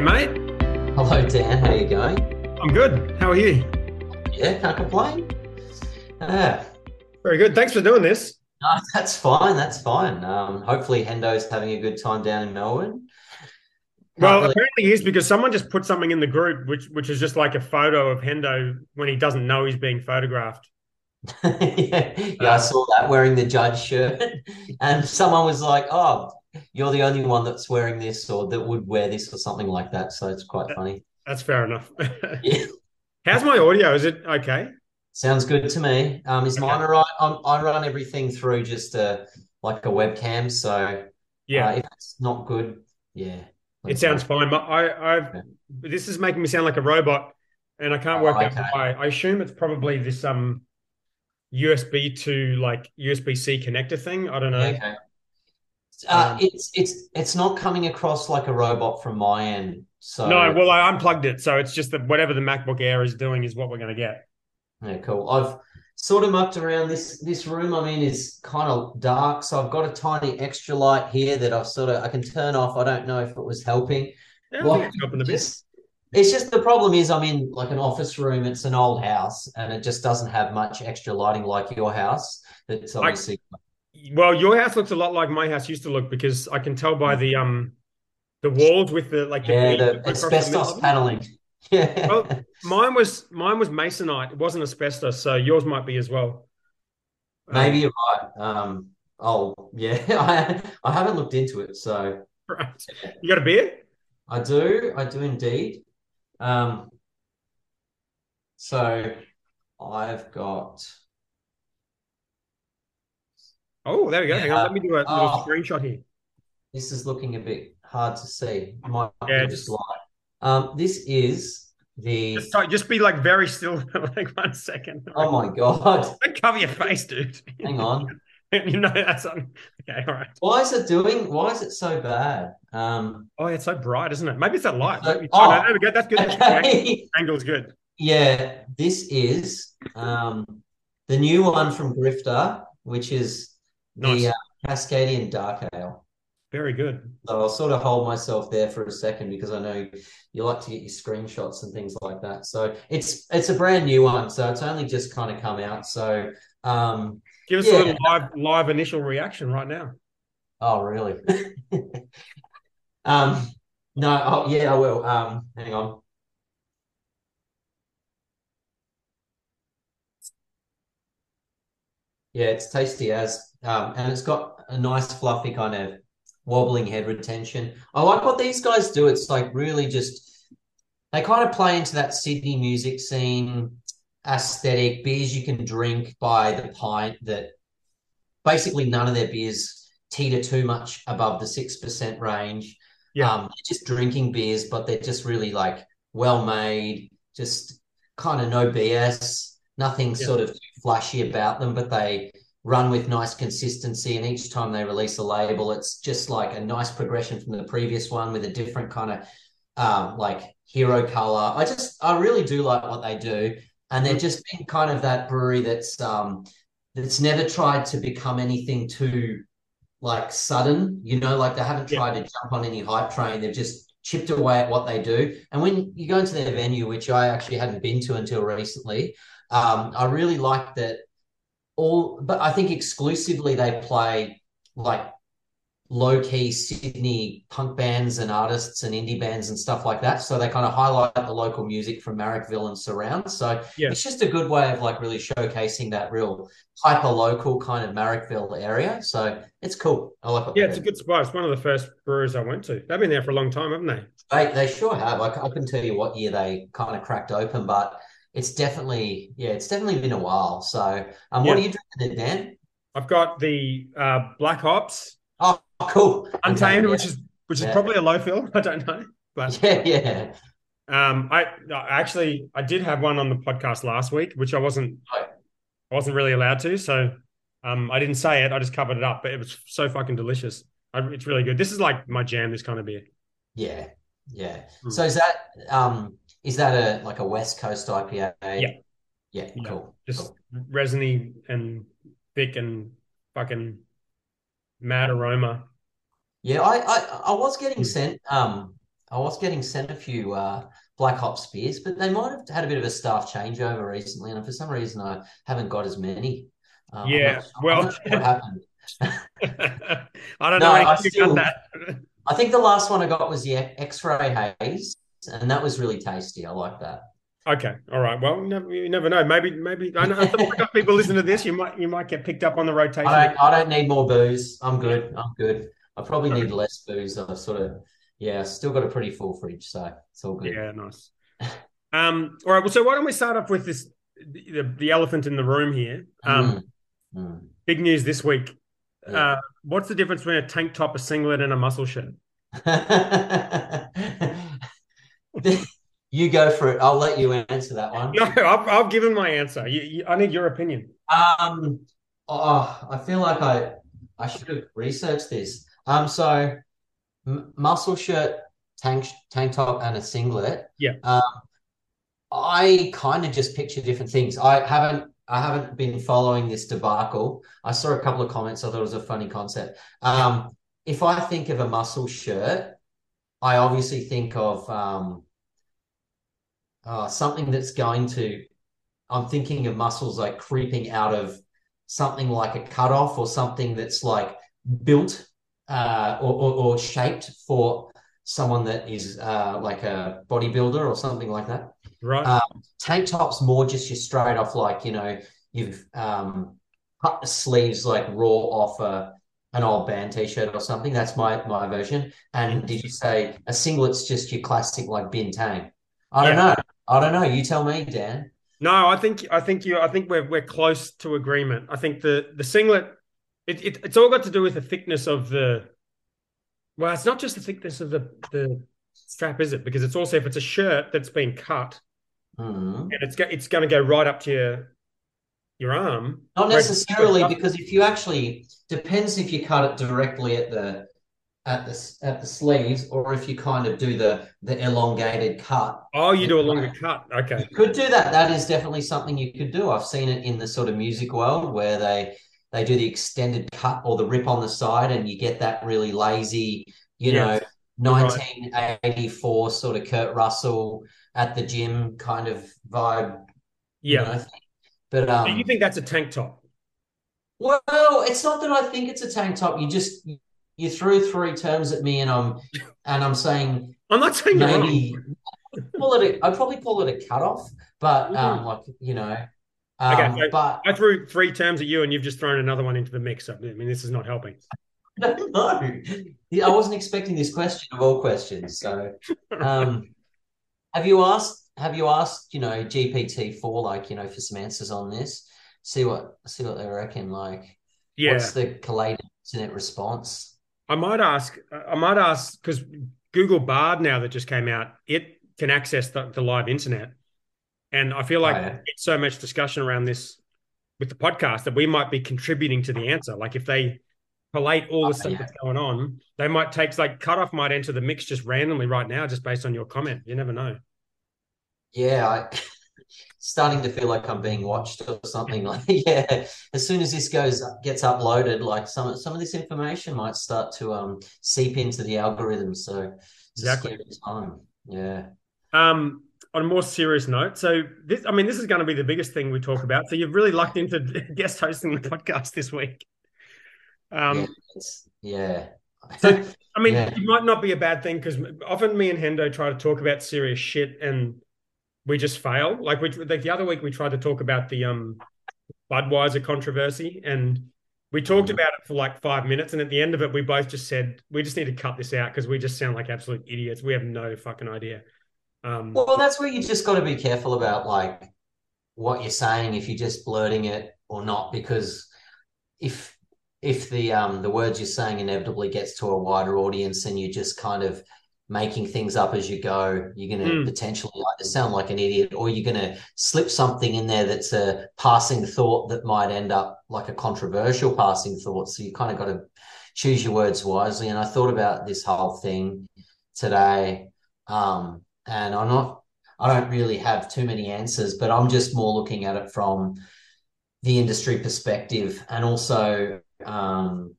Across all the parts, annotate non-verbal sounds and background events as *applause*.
Mate. Hello, Dan. How are you going? I'm good. How are you? Yeah, can't complain. Ah, Very good. Thanks for doing this. no, that's fine. That's fine. Um, hopefully, Hendo's having a good time down in Melbourne. Well, really- apparently he is because someone just put something in the group, which which is just like a photo of Hendo when he doesn't know he's being photographed. *laughs* yeah, yeah, I saw that wearing the judge shirt, *laughs* and someone was like, "Oh, you're the only one that's wearing this, or that would wear this, or something like that." So it's quite funny. That's fair enough. *laughs* Yeah, How's my audio? Is it okay? sounds good to me. Um, is mine all right? I'm, I run everything through just a like a webcam, so Yeah, uh, if it's not good, yeah, it sounds fine. But I, I've Yeah. this is making me sound like a robot, and I can't Oh, work out why. I assume it's probably this um USB to like USB C connector thing. I don't know. Okay. Uh, Um, it's it's it's not coming across like a robot from my end. So No, well, I unplugged it, so it's just that whatever the MacBook Air is doing is what we're going to get. yeah, cool. I've sort of mucked around this this room I'm in is kind of dark, so I've got a tiny extra light here that I've sort of I can turn off. I don't know if it was helping. Yeah, Well, it's helping a bit. just it's just the problem is I'm in like an office room. It's an old house, and it just doesn't have much extra lighting like your house. That's I- obviously Well, your house looks a lot like my house used to look because I can tell by the um the walls with the like the yeah, the across the asbestos paneling. *laughs* Yeah. Well, mine was mine was masonite. It wasn't asbestos, so yours might be as well. Um, Maybe you're right. Um, oh, yeah, *laughs* I I haven't looked into it, so right. You got a beer? I do, I do indeed. Um, so I've got Oh, there we go. Hang on, let me do a little Oh. screenshot here. this is looking a bit hard to see. Might Yeah, be just light. Um, this is the Just, sorry, just be like very still *laughs* for like one second. oh my God. *laughs* Don't cover your face, dude. Hang on. *laughs* you know that's on. Okay, all right. Why is it doing? Why is it so bad? Um, Oh, it's so bright, isn't it? Maybe it's that light. Maybe- oh. no, there we go. That's good. That's okay. Angle's good. Yeah, this is um, the new one from Grifter, which is Nice. the uh, Cascadian Dark Ale. Very good. So I'll sort of hold myself there for a second because I know you like to get your screenshots and things like that. So it's it's a brand new one, so it's only just kind of come out. So um, Give us Yeah. a little live live initial reaction right now. oh really? *laughs* um, no, oh yeah, I will. Um, hang on. Yeah, it's tasty as, um, and it's got a nice fluffy kind of wobbling head retention. I like what these guys do. It's like really just they kind of play into that Sydney music scene aesthetic, beers you can drink by the pint that basically none of their beers teeter too much above the six percent range. Yeah. Um, just drinking beers, but they're just really like well made, just kind of no BS, nothing Yeah. sort of too flashy about them, but they run with nice consistency. And each time they release a label, it's just like a nice progression from the previous one with a different kind of um, like hero color. I just, I really do like what they do. And they're just been kind of that brewery that's um, that's never tried to become anything too like sudden, you know, like they haven't Yeah. tried to jump on any hype train. They've just chipped away at what they do. And when you go into their venue, which I actually hadn't been to until recently, um, I really like that all, but I think exclusively they play like low key Sydney punk bands and artists and indie bands and stuff like that. So they kind of highlight the local music from Marrickville and surrounds. So Yeah. it's just a good way of like really showcasing that real hyper local kind of Marrickville area. So it's cool. I like Yeah, it's a good spot. It's one of the first breweries I went to. They've been there for a long time, haven't they? They, they sure have. I, c- I couldn't tell you what year they kind of cracked open, but it's definitely, yeah, it's definitely been a while. So, um, what Yeah. are you drinking there, Dan? I've got the uh, Black Hops. Oh, cool. Untamed, Okay, which is which is Yeah. probably a low fill. *laughs* I don't know, but yeah, yeah. um, I I actually I did have one on the podcast last week, which I wasn't I wasn't really allowed to, so um, I didn't say it. I just covered it up, but it was so fucking delicious. I, it's really good. This is like my jam. This kind of beer. Yeah, yeah. Mm. So is that um is that a like a West Coast IPA? Yeah. Yeah, Yeah. cool. Just cool. resiny and thick and fucking mad aroma. Yeah, I, I I was getting Mm. sent um I was getting sent a few uh, Black Hops beers, but they might have had a bit of a staff changeover recently, and for some reason I haven't got as many. Um, yeah, not, well, sure what happened. *laughs* I don't no, know. I, still, I think the last one I got was the X-ray haze, and that was really tasty. I like that. Okay, all right. Well, you never, you never know. Maybe, maybe I know people listen to this. You might, you might get picked up on the rotation. I don't, I don't need more booze. I'm good. I'm good. I probably need less booze. I've sort of, yeah, still got a pretty full fridge, so it's all good. Yeah, nice. um, all right. Well, so why don't we start off with this, the, the elephant in the room here? Um, mm. Mm. big news this week. Yeah. Uh, what's the difference between a tank top, a singlet, and a muscle shirt? *laughs* *laughs* You go for it. I'll let you answer that one. No, I've, I've given my answer. You, you, I need your opinion. Um, oh, I feel like I I should have researched this. Um, so m- muscle shirt, tank tank top, and a singlet. Yeah. Um, I kind of just picture different things. I haven't I haven't been following this debacle. I saw a couple of comments. I thought it was a funny concept. Um, if I think of a muscle shirt, I obviously think of um, uh, something that's going to, I'm thinking of muscles like creeping out of something like a cutoff or something that's like built uh, or, or, or, shaped for someone that is uh, like a bodybuilder or something like that. Right. Um, tank tops more just your straight off, like, you know, you've um, cut the sleeves like raw off a, an old band t-shirt or something. That's my my version. And did you say a singlet's just your classic like bintang? I don't yeah. know. I don't know. You tell me, Dan. No, I think I think you. I think we're we're close to agreement. I think the the singlet, it, it it's all got to do with the thickness of the. Well, it's not just the thickness of the the strap, is it? Because it's also if it's a shirt that's been cut, mm-hmm. and it's it's going to go right up to your your arm. Not necessarily, because if you actually depends if you cut it directly at the at the at the sleeves, or if you kind of do the the elongated cut. Oh, you do a longer cut. Okay, you could do that. That is definitely something you could do. I've seen it in the sort of music world where they they do the extended cut or the rip on the side, and you get that really lazy, you yes. know, 1984 right. sort of Kurt Russell at the gym kind of vibe. Yeah, you know, but um, do you think that's a tank top? Well, it's not that I think it's a tank top. You just you threw three terms at me, and I'm and I'm saying I'm not saying maybe call it. A, I'd probably call it a cutoff, but um, like you know. Um, okay, so but I threw three terms at you, and you've just thrown another one into the mix. I mean, this is not helping. *laughs* no, I wasn't expecting this question of all questions. So, *laughs* um, have you asked? Have you asked? You know, GPT four, like you know, for some answers on this. See what see what they reckon. Like, yeah. what's the collated internet response? I might ask. I might ask because Google Bard now that just came out, it can access the, the live internet, and I feel like oh, yeah. it's so much discussion around this with the podcast that we might be contributing to the answer. Like if they collate all the oh, stuff yeah. that's going on, they might take like cutoff might enter the mix just randomly right now, just based on your comment. You never know. Yeah, I, starting to feel like I'm being watched or something. *laughs* Like, yeah, as soon as this goes gets uploaded, like some some of this information might start to um seep into the algorithm. So exactly time. Yeah. Um on a more serious note, so this I mean this is going to be the biggest thing we talk about. So you've really lucked into *laughs* guest hosting the podcast this week. Um yeah. so I *laughs* mean, yeah. it might not be a bad thing because often me and Hendo try to talk about serious shit and we just fail. Like we like the other week we tried to talk about the um Budweiser controversy and we talked mm-hmm. about it for like five minutes and at the end of it we both just said we just need to cut this out because we just sound like absolute idiots. We have no fucking idea. Um, well, that's where you just got to be careful about like what you're saying if you're just blurting it or not because if if the um the words you're saying inevitably gets to a wider audience and you just kind of making things up as you go. You're going to mm. potentially either sound like an idiot or you're going to slip something in there that's a passing thought that might end up like a controversial passing thought. So you kind of got to choose your words wisely. And I thought about this whole thing today. Um, and I'm not, I don't really have too many answers, but I'm just more looking at it from the industry perspective and also um,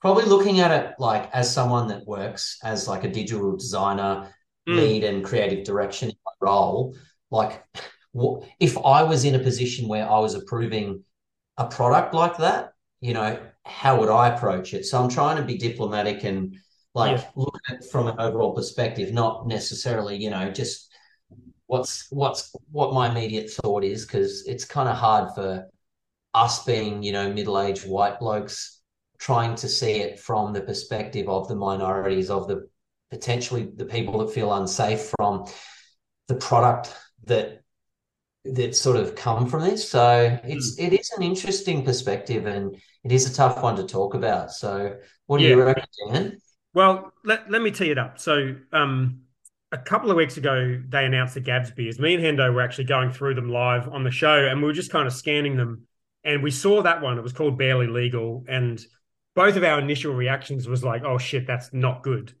probably looking at it like as someone that works as like a digital designer, mm. lead and creative direction role, like if I was in a position where I was approving a product like that, you know, how would I approach it? So I'm trying to be diplomatic and like yeah. look at it from an overall perspective, not necessarily, you know, just what's what's what my immediate thought is, because it's kind of hard for us being, you know, middle-aged white blokes trying to see it from the perspective of the minorities, of the potentially the people that feel unsafe from the product that that sort of come from this. So it's mm. it is an interesting perspective and it is a tough one to talk about. So what do yeah. you reckon, Dan? Well, let, let me tee it up. So um, a couple of weeks ago, they announced the Gabs beers. Me and Hendo were actually going through them live on the show, and we were just kind of scanning them. And we saw that one. It was called Barely Legal, and both of our initial reactions was like, "Oh shit, that's not good."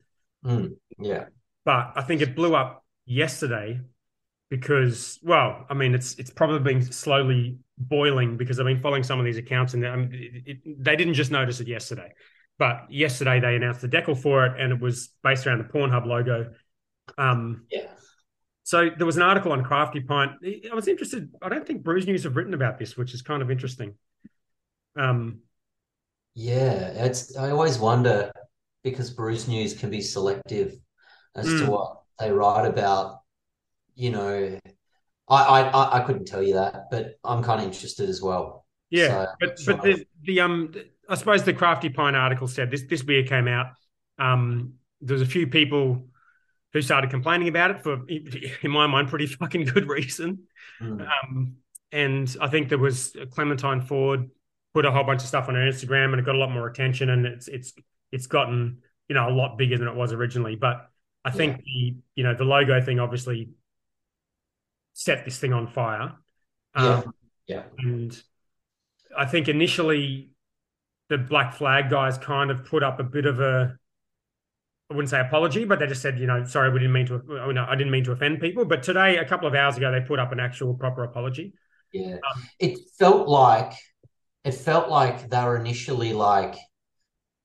Mm, yeah. But I think it blew up yesterday because, well, I mean, it's it's probably been slowly boiling because I've been following some of these accounts, and um, it, it, they didn't just notice it yesterday. But yesterday they announced the decal for it, and it was based around the Pornhub logo. Um, yeah. So there was an article on Crafty Pint. I was interested. I don't think Brews News have written about this, which is kind of interesting. Um, yeah, it's. I always wonder because Brews News can be selective as mm. to hmm. what they write about. You know, I, I I couldn't tell you that, but I'm kind of interested as well. Yeah, so, but but the, the um I suppose the Crafty Pint article said this this beer came out. Um, there was a few people who started complaining about it for, *laughs* in my mind, pretty fucking good reason. Mm. Um, and I think there was Clementine Ford put a whole bunch of stuff on her Instagram, and it got a lot more attention, and it's it's it's gotten you know a lot bigger than it was originally. But I think yeah. the you know the logo thing obviously set this thing on fire. Um, yeah. yeah. And I think initially the Black Flag guys kind of put up a bit of a I wouldn't say apology, but they just said, you know, sorry, we didn't mean to. No, I didn't mean to offend people. But today, a couple of hours ago, they put up an actual proper apology. Yeah, um, it felt like it felt like they were initially like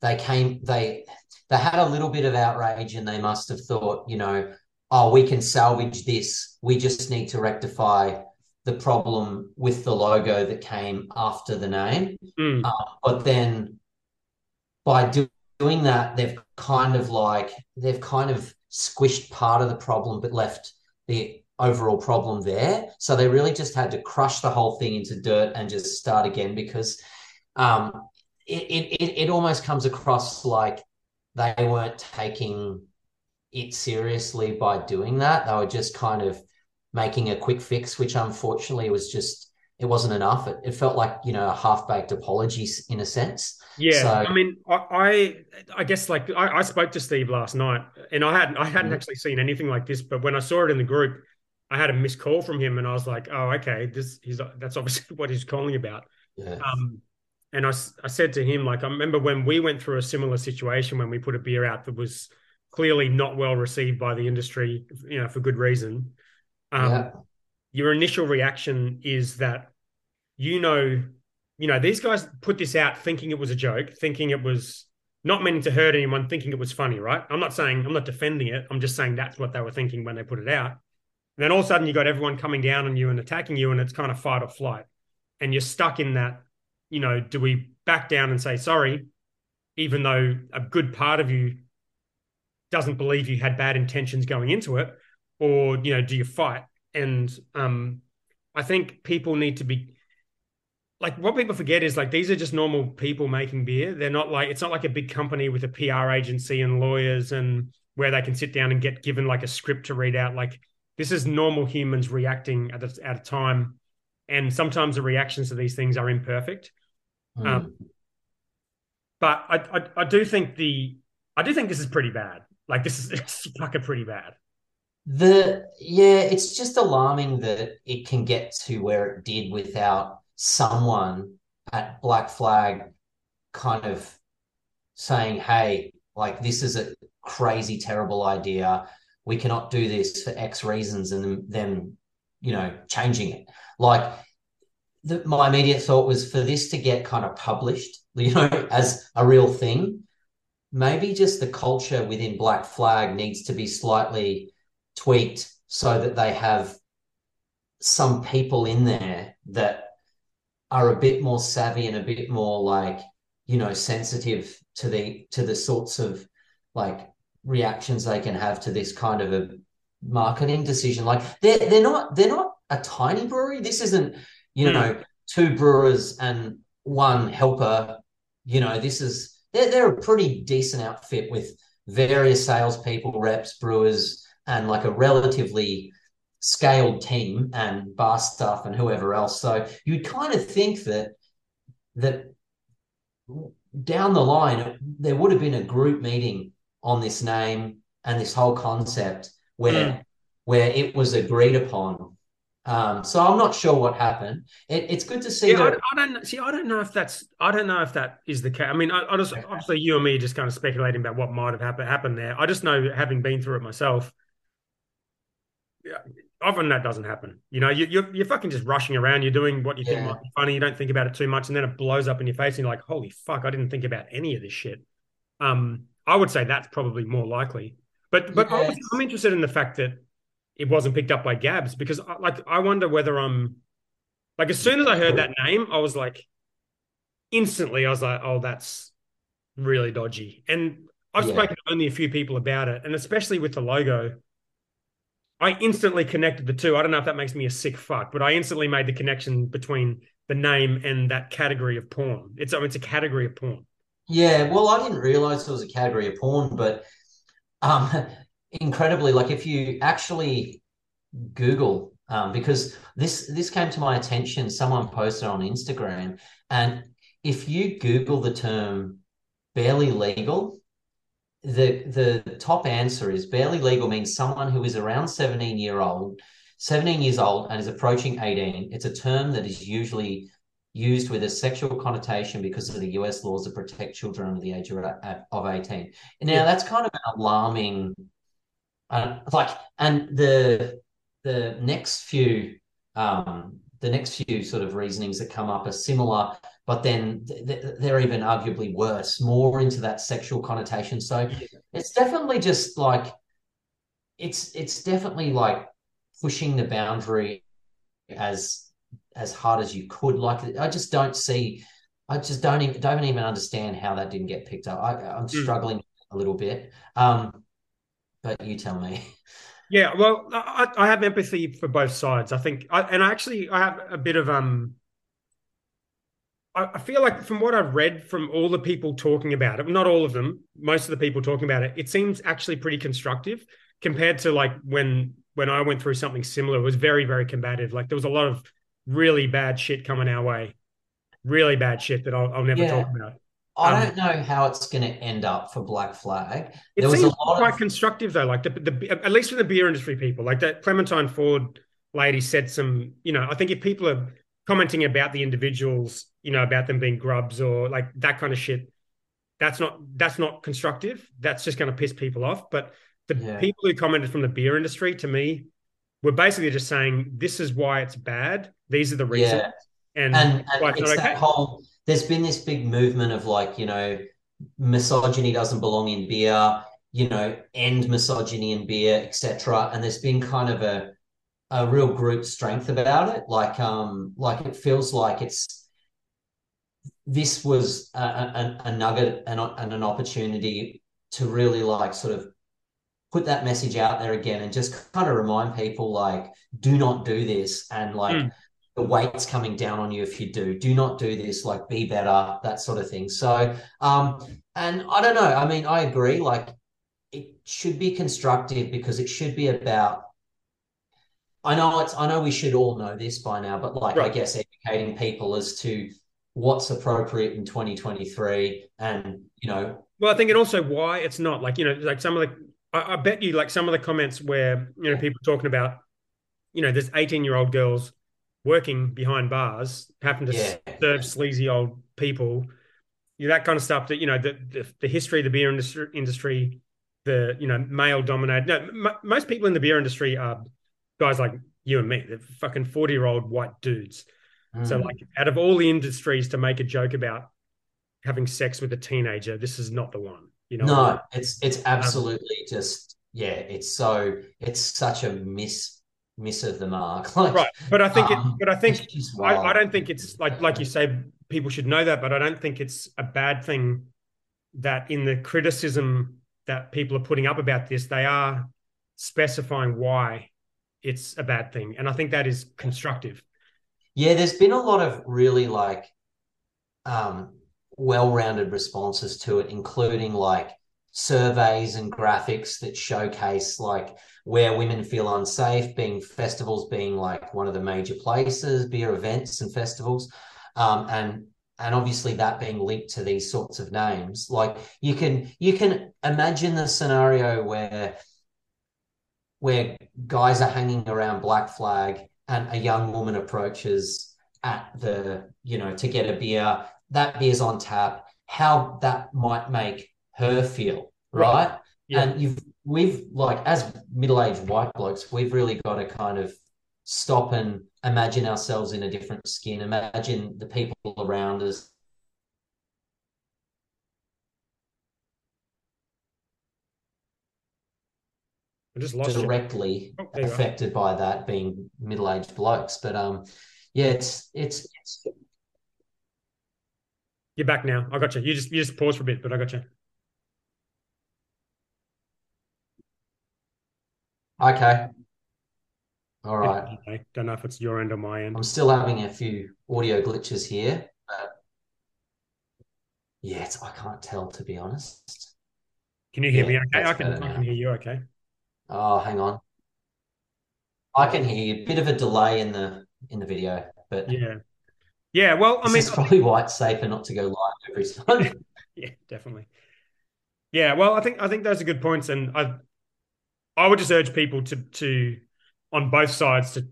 they came they they had a little bit of outrage and they must have thought, you know, oh, we can salvage this. We just need to rectify the problem with the logo that came after the name. Mm. Uh, but then by do- doing that, they've kind of like they've kind of squished part of the problem, but left the overall problem there. So they really just had to crush the whole thing into dirt and just start again because um, it, it it almost comes across like they weren't taking it seriously by doing that. They were just kind of making a quick fix, which unfortunately was just it wasn't enough. It, it felt like you know a half baked apology in a sense. Yeah, so, I mean, I I guess like I, I, spoke to Steve last night, and I hadn't I hadn't mm-hmm. actually seen anything like this, but when I saw it in the group, I had a missed call from him, and I was like, oh, okay, this he's that's obviously *laughs* what he's calling about. Yeah. Um, and I I said to him like I remember when we went through a similar situation when we put a beer out that was clearly not well received by the industry, you know, for good reason. Um, yeah. Your initial reaction is that you know, you know, these guys put this out thinking it was a joke, thinking it was not meaning to hurt anyone, thinking it was funny, right? I'm not saying I'm not defending it. I'm just saying that's what they were thinking when they put it out. Then all of a sudden you got everyone coming down on you and attacking you, and it's kind of fight or flight. And you're stuck in that, you know, do we back down and say sorry, even though a good part of you doesn't believe you had bad intentions going into it? Or, you know, do you fight? And um, I think people need to be like what people forget is like these are just normal people making beer. They're not like it's not like a big company with a PR agency and lawyers and where they can sit down and get given like a script to read out. Like this is normal humans reacting at a, at a time, and sometimes the reactions to these things are imperfect. Mm. Um, but I, I I do think the I do think this is pretty bad. Like this is *laughs* it's fucking pretty bad. The yeah, it's just alarming that it can get to where it did without someone at Black Flag kind of saying, "Hey, like this is a crazy, terrible idea. We cannot do this for X reasons," and then you know, changing it. Like the, my immediate thought was for this to get kind of published, *laughs* you know, as a real thing. maybe just the culture within Black Flag needs to be slightly tweaked so that they have some people in there that are a bit more savvy and a bit more like you know sensitive to the to the sorts of like reactions they can have to this kind of a marketing decision like they're they're not they're not a tiny brewery this isn't you know mm. two brewers and one helper you know this is they're, they're a pretty decent outfit with various salespeople reps brewers and like a relatively scaled team and bar staff and whoever else. So you'd kind of think that that down the line there would have been a group meeting on this name and this whole concept where mm. where it was agreed upon. Um, so I'm not sure what happened. It, it's good to see. Yeah, that... I, I, don't see. I don't know if that's. I don't know if that is the case. I mean, I, I just obviously you and me just kind of speculating about what might have happened happened there. I just know, having been through it myself, yeah, often that doesn't happen. You know, you, you're you're fucking just rushing around. You're doing what you yeah. think might be funny. You don't think about it too much, and then it blows up in your face, and you're like, "Holy fuck! I didn't think about any of this shit." Um, I would say that's probably more likely. But but yes. I'm interested in the fact that it wasn't picked up by Gabs because uh, like I wonder whether I'm like as soon as I heard that name, I was like instantly I was like, "Oh, that's really dodgy." And I've yeah. spoken to only a few people about it, and especially with the logo I instantly connected the two. I don't know if that makes me a sick fuck, but I instantly made the connection between the name and that category of porn. It's I mean, it's a category of porn. Yeah, well, I didn't realize it was a category of porn, but um, *laughs* incredibly, like if you actually Google, um, because this this came to my attention, someone posted on Instagram, and if you Google the term barely legal, the the top answer is barely legal means someone who is around 17 year old 17 years old and is approaching 18 it's a term that is usually used with a sexual connotation because of the US laws that protect children under the age of, of 18 now yeah. that's kind of an alarming uh, like and the the next few um the next few sort of reasonings that come up are similar but then they're even arguably worse, more into that sexual connotation. So it's definitely just like it's it's definitely like pushing the boundary as as hard as you could. Like I just don't see, I just don't even don't even understand how that didn't get picked up. I, I'm mm. struggling a little bit. Um, but you tell me. *laughs* Yeah, well, I, I have empathy for both sides. I think, I, and I actually I have a bit of um I feel like from what I've read from all the people talking about it, not all of them, most of the people talking about it, it seems actually pretty constructive compared to like when when I went through something similar. It was very very combative. Like there was a lot of really bad shit coming our way, really bad shit that I'll, I'll never yeah. talk about. I um, don't know how it's going to end up for Black Flag. It there seems quite of... constructive though. Like the, the at least for the beer industry people, like that Clementine Ford lady said some. You know, I think if people are commenting about the individuals, you know, about them being grubs or like that kind of shit. That's not that's not constructive. That's just going to piss people off. But the yeah. people who commented from the beer industry to me were basically just saying this is why it's bad. These are the reasons. Yeah. And, and, and it's that whole there's been this big movement of like, you know, misogyny doesn't belong in beer, you know, end misogyny in beer, etc. And there's been kind of a a real group strength about it. Like um like it feels like it's this was a, a, a nugget and, and an opportunity to really like sort of put that message out there again and just kind of remind people like do not do this and like mm. The weight's coming down on you if you do. Do not do this like be better that sort of thing. So um and i don't know. I mean i agree like it should be constructive because it should be about I know it's I know we should all know this by now, but like right. I guess educating people as to what's appropriate in 2023 and you know. Well i think and also why it's not like you know like some of the I, I, bet you like some of the comments where you know people talking about you know there's 18 year old girls working behind bars having to yeah. serve sleazy old people you know, that kind of stuff that you know the, the, the history of the beer industry industry the you know male dominated no, m- most people in the beer industry are guys like you and me, they're fucking 40 year old white dudes. Mm. So, like, out of all the industries to make a joke about having sex with a teenager, this is not the one. You know, no, it's it's absolutely um, just yeah, it's so it's such a miss miss of the mark. *laughs* Like, right, but I think um, it, but I think I, I don't think it's like like you say people should know that, but I don't think it's a bad thing that in the criticism that people are putting up about this, they are specifying why it's a bad thing, and I think that is constructive. Yeah, there's been a lot of really like um, well-rounded responses to it, including like surveys and graphics that showcase like where women feel unsafe, being festivals being like one of the major places, beer events and festivals, um, and and obviously that being linked to these sorts of names. Like you can you can imagine the scenario where where guys are hanging around Black Flag and a young woman approaches at the, you know, to get a beer, that beer's on tap, how that might make her feel, right? Yeah. And you've we've like as middle-aged white blokes, we've really got to kind of stop and imagine ourselves in a different skin, imagine the people around us just lost directly oh, affected by that being middle-aged blokes. But um, yeah, it's it's, it's you're back now. I got you. You just you just pause for a bit, but I got you. Okay. All right. Okay. Don't know if it's your end or my end. I'm still having a few audio glitches here, but yeah, I can't tell to be honest. Can you hear yeah, me okay? I can, I can hear you okay. Oh, hang on. I can hear you. A bit of a delay in the in the video, but yeah, yeah. Well, I mean, it's probably why it's safer not to go live every time. *laughs* yeah, definitely. Yeah, well, I think I think those are good points, and I I would just urge people to to on both sides to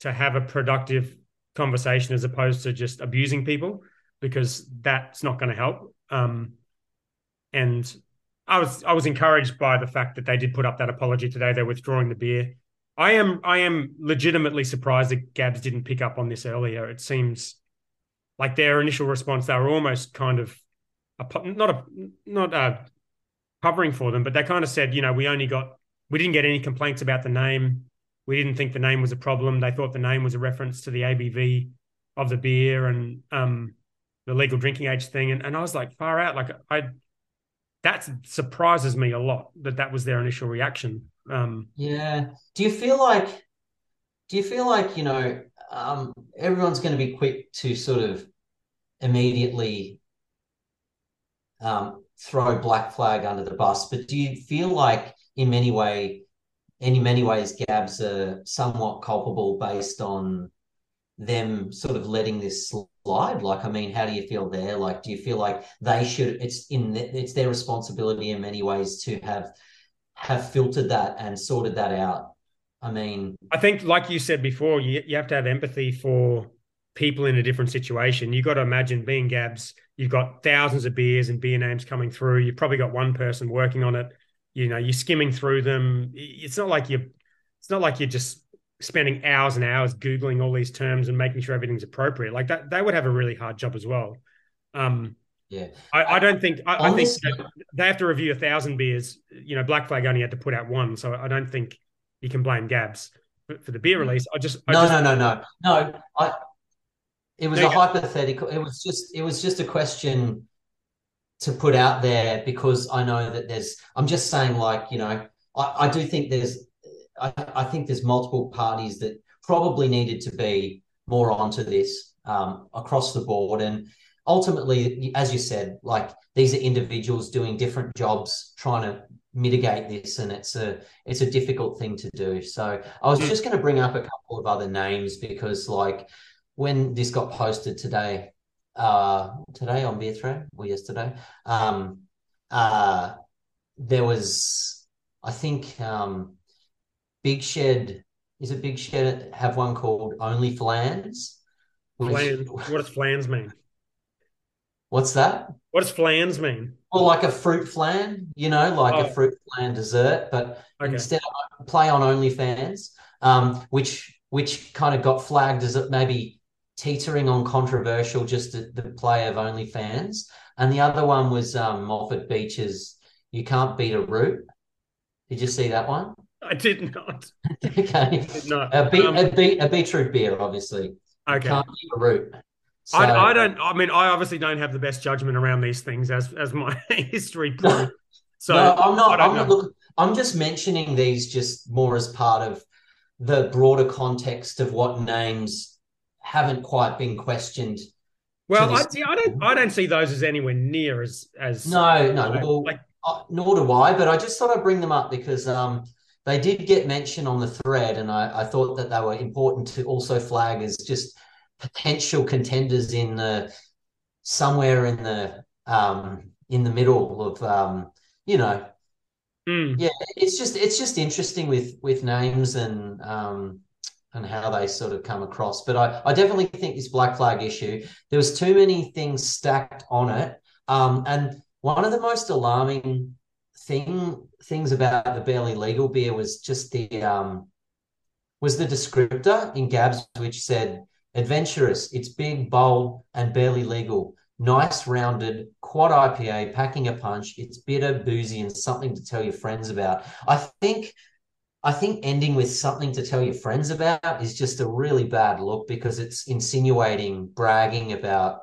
to have a productive conversation as opposed to just abusing people because that's not going to help. Um, and I was I was encouraged by the fact that they did put up that apology today. They're withdrawing the beer. I am I am legitimately surprised that Gabs didn't pick up on this earlier. It seems like their initial response they were almost kind of a, not a not a covering for them, but they kind of said, you know, we only got we didn't get any complaints about the name. We didn't think the name was a problem. They thought the name was a reference to the ABV of the beer and um, the legal drinking age thing. And, and I was like, far out. Like I that surprises me a lot that that was their initial reaction. Um, yeah. Do you feel like? Do you feel like you know um, everyone's going to be quick to sort of immediately um, throw Black Flag under the bus, but do you feel like in many way, in many ways, Gabs are somewhat culpable based on them sort of letting this slide? Like, I mean, how do you feel there? Like, do you feel like they should? It's in the, it's their responsibility in many ways to have have filtered that and sorted that out. I mean, I think, like you said before, you you have to have empathy for people in a different situation. You've got to imagine being Gabs. You've got thousands of beers and beer names coming through. You've probably got one person working on it. You know, you're skimming through them. It's not like you're. It's not like you're just spending hours and hours googling all these terms and making sure everything's appropriate. Like that they would have a really hard job as well. Um yeah. I, I don't think i, I think they have to review a thousand beers. You know black flag only had to put out one so i don't think you can blame gabs for, for the beer release. I just I no just, no no no. No i it was a hypothetical it was just it was just a question to put out there because i know that there's i'm just saying like you know I, I do think there's I, I think there's multiple parties that probably needed to be more onto this um, across the board. And ultimately, as you said, like these are individuals doing different jobs, trying to mitigate this, and it's a it's a difficult thing to do. So I was just going to bring up a couple of other names because, like, when this got posted today, uh, today on Beer Thread or yesterday, um, uh, there was, I think, um, Big Shed is it Big Shed have one called Only Flans? Flan, what does flans mean? What's that? What does flans mean? Well, like a fruit flan, you know, like oh. a fruit flan dessert, but okay. instead of play on OnlyFans, um, which which kind of got flagged as it maybe teetering on controversial just the, the play of OnlyFans. And the other one was um, Moffat Beach's You can't beat a root. Did you see that one? I did not. *laughs* okay. I Did not. A, beet, Um, a, beet, a beetroot beer, obviously. You Okay. can't beat a root. So, I, I don't. I mean, I obviously don't have the best judgment around these things, as as my *laughs* history proves. So no, I'm not. I'm not. Look, I'm just mentioning these just more as part of the broader context of what names haven't quite been questioned. Well, I, see, I don't. I don't see those as anywhere near as as No, no. like- like uh, nor do I. But I just thought I'd bring them up because um, they did get mentioned on the thread, and I, I thought that they were important to also flag as just potential contenders in the somewhere in the um in the middle of um you know mm, yeah it's just it's just interesting with with names and um and how they sort of come across. But I I definitely think this black flag issue there was too many things stacked on it. Um and one of the most alarming thing things about the barely legal beer was just the um was the descriptor in Gabs which said adventurous it's big bold and barely legal. Nice rounded quad IPA packing a punch. It's bitter boozy and something to tell your friends about. I think I think ending with something to tell your friends about is just a really bad look because it's insinuating bragging about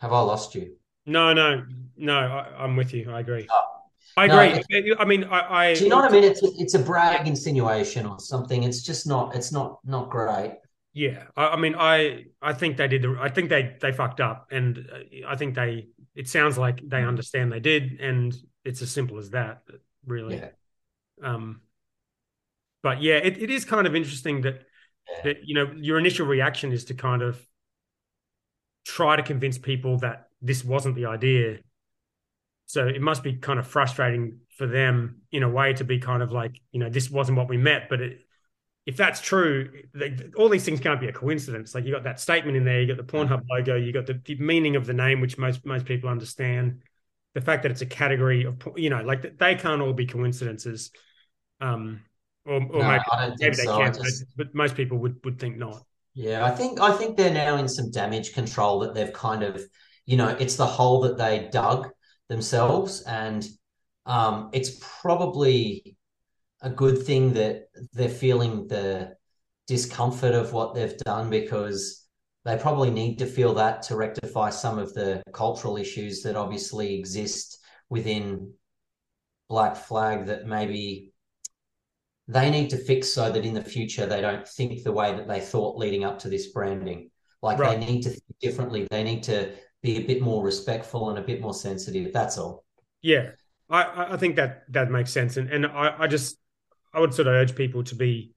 have I lost you no, no, no. I, I'm with you. I agree. Oh. I No, agree. I mean, I. I do you know what I mean it's a, it's a brag insinuation or something it's just not it's not not great Yeah, I, I mean, I I think they did. The, I think they they fucked up, and uh, I think they. It sounds like they understand they did, and it's as simple as that, really. yeah Um, but yeah, it, it is kind of interesting that that you know your initial reaction is to kind of try to convince people that this wasn't the idea. So it must be kind of frustrating for them in a way to be kind of like, you know, this wasn't what we meant, But it, if that's true, they, all these things can't be a coincidence. Like you got that statement in there, you got the Pornhub logo, you got the, the meaning of the name, which most most people understand. The fact that it's a category of, you know, like they can't all be coincidences. Um, or, or No, maybe, maybe they so. Can, just- but, but most people would would think not. Yeah, I think I think they're now in some damage control that they've kind of, you know, it's the hole that they dug themselves, and um, it's probably a good thing that they're feeling the discomfort of what they've done because they probably need to feel that to rectify some of the cultural issues that obviously exist within Black Flag that maybe they need to fix so that in the future they don't think the way that they thought leading up to this branding. Like Right. they need to think differently. They need to be a bit more respectful and a bit more sensitive. That's all. Yeah, I- I, think that that makes sense, and and I, I just I would sort of urge people to be.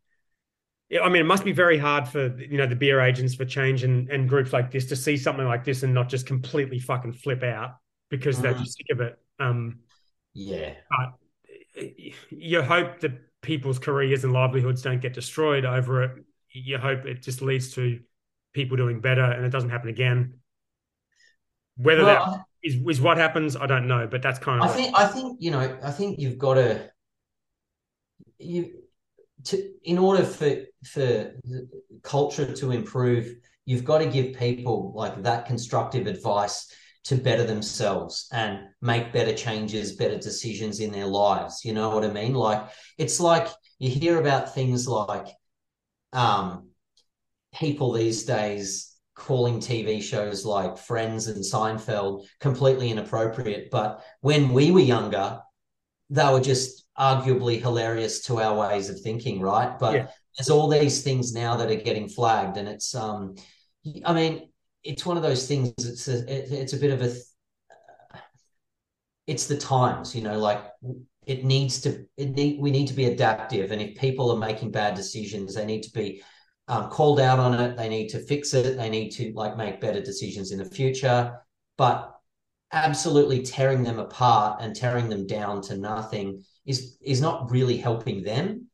I mean, it must be very hard for you know the beer agents for change and, and groups like this to see something like this and not just completely fucking flip out because they're Mhm. just sick of it. Um, Yeah. But you hope that people's careers and livelihoods don't get destroyed over it. You hope it just leads to people doing better and it doesn't happen again. Whether that Well, is, is what happens, I don't know, but that's kind of. I think I think you know I think you've got to you to in order for for the culture to improve, you've got to give people like that constructive advice to better themselves and make better changes, better decisions in their lives. You know what I mean? Like it's like you hear about things like um people these days calling TV shows like Friends and Seinfeld completely inappropriate. But when we were younger, they were just arguably hilarious to our ways of thinking, right? But Yeah. there's all these things now that are getting flagged, and it's um, I mean, it's one of those things. It's a it, it's a bit of a it's the times, you know, like it needs to it need we need to be adaptive, and if people are making bad decisions, they need to be um, called out on it. They need to fix it. They need to like make better decisions in the future. But absolutely tearing them apart and tearing them down to nothing is is not really helping them.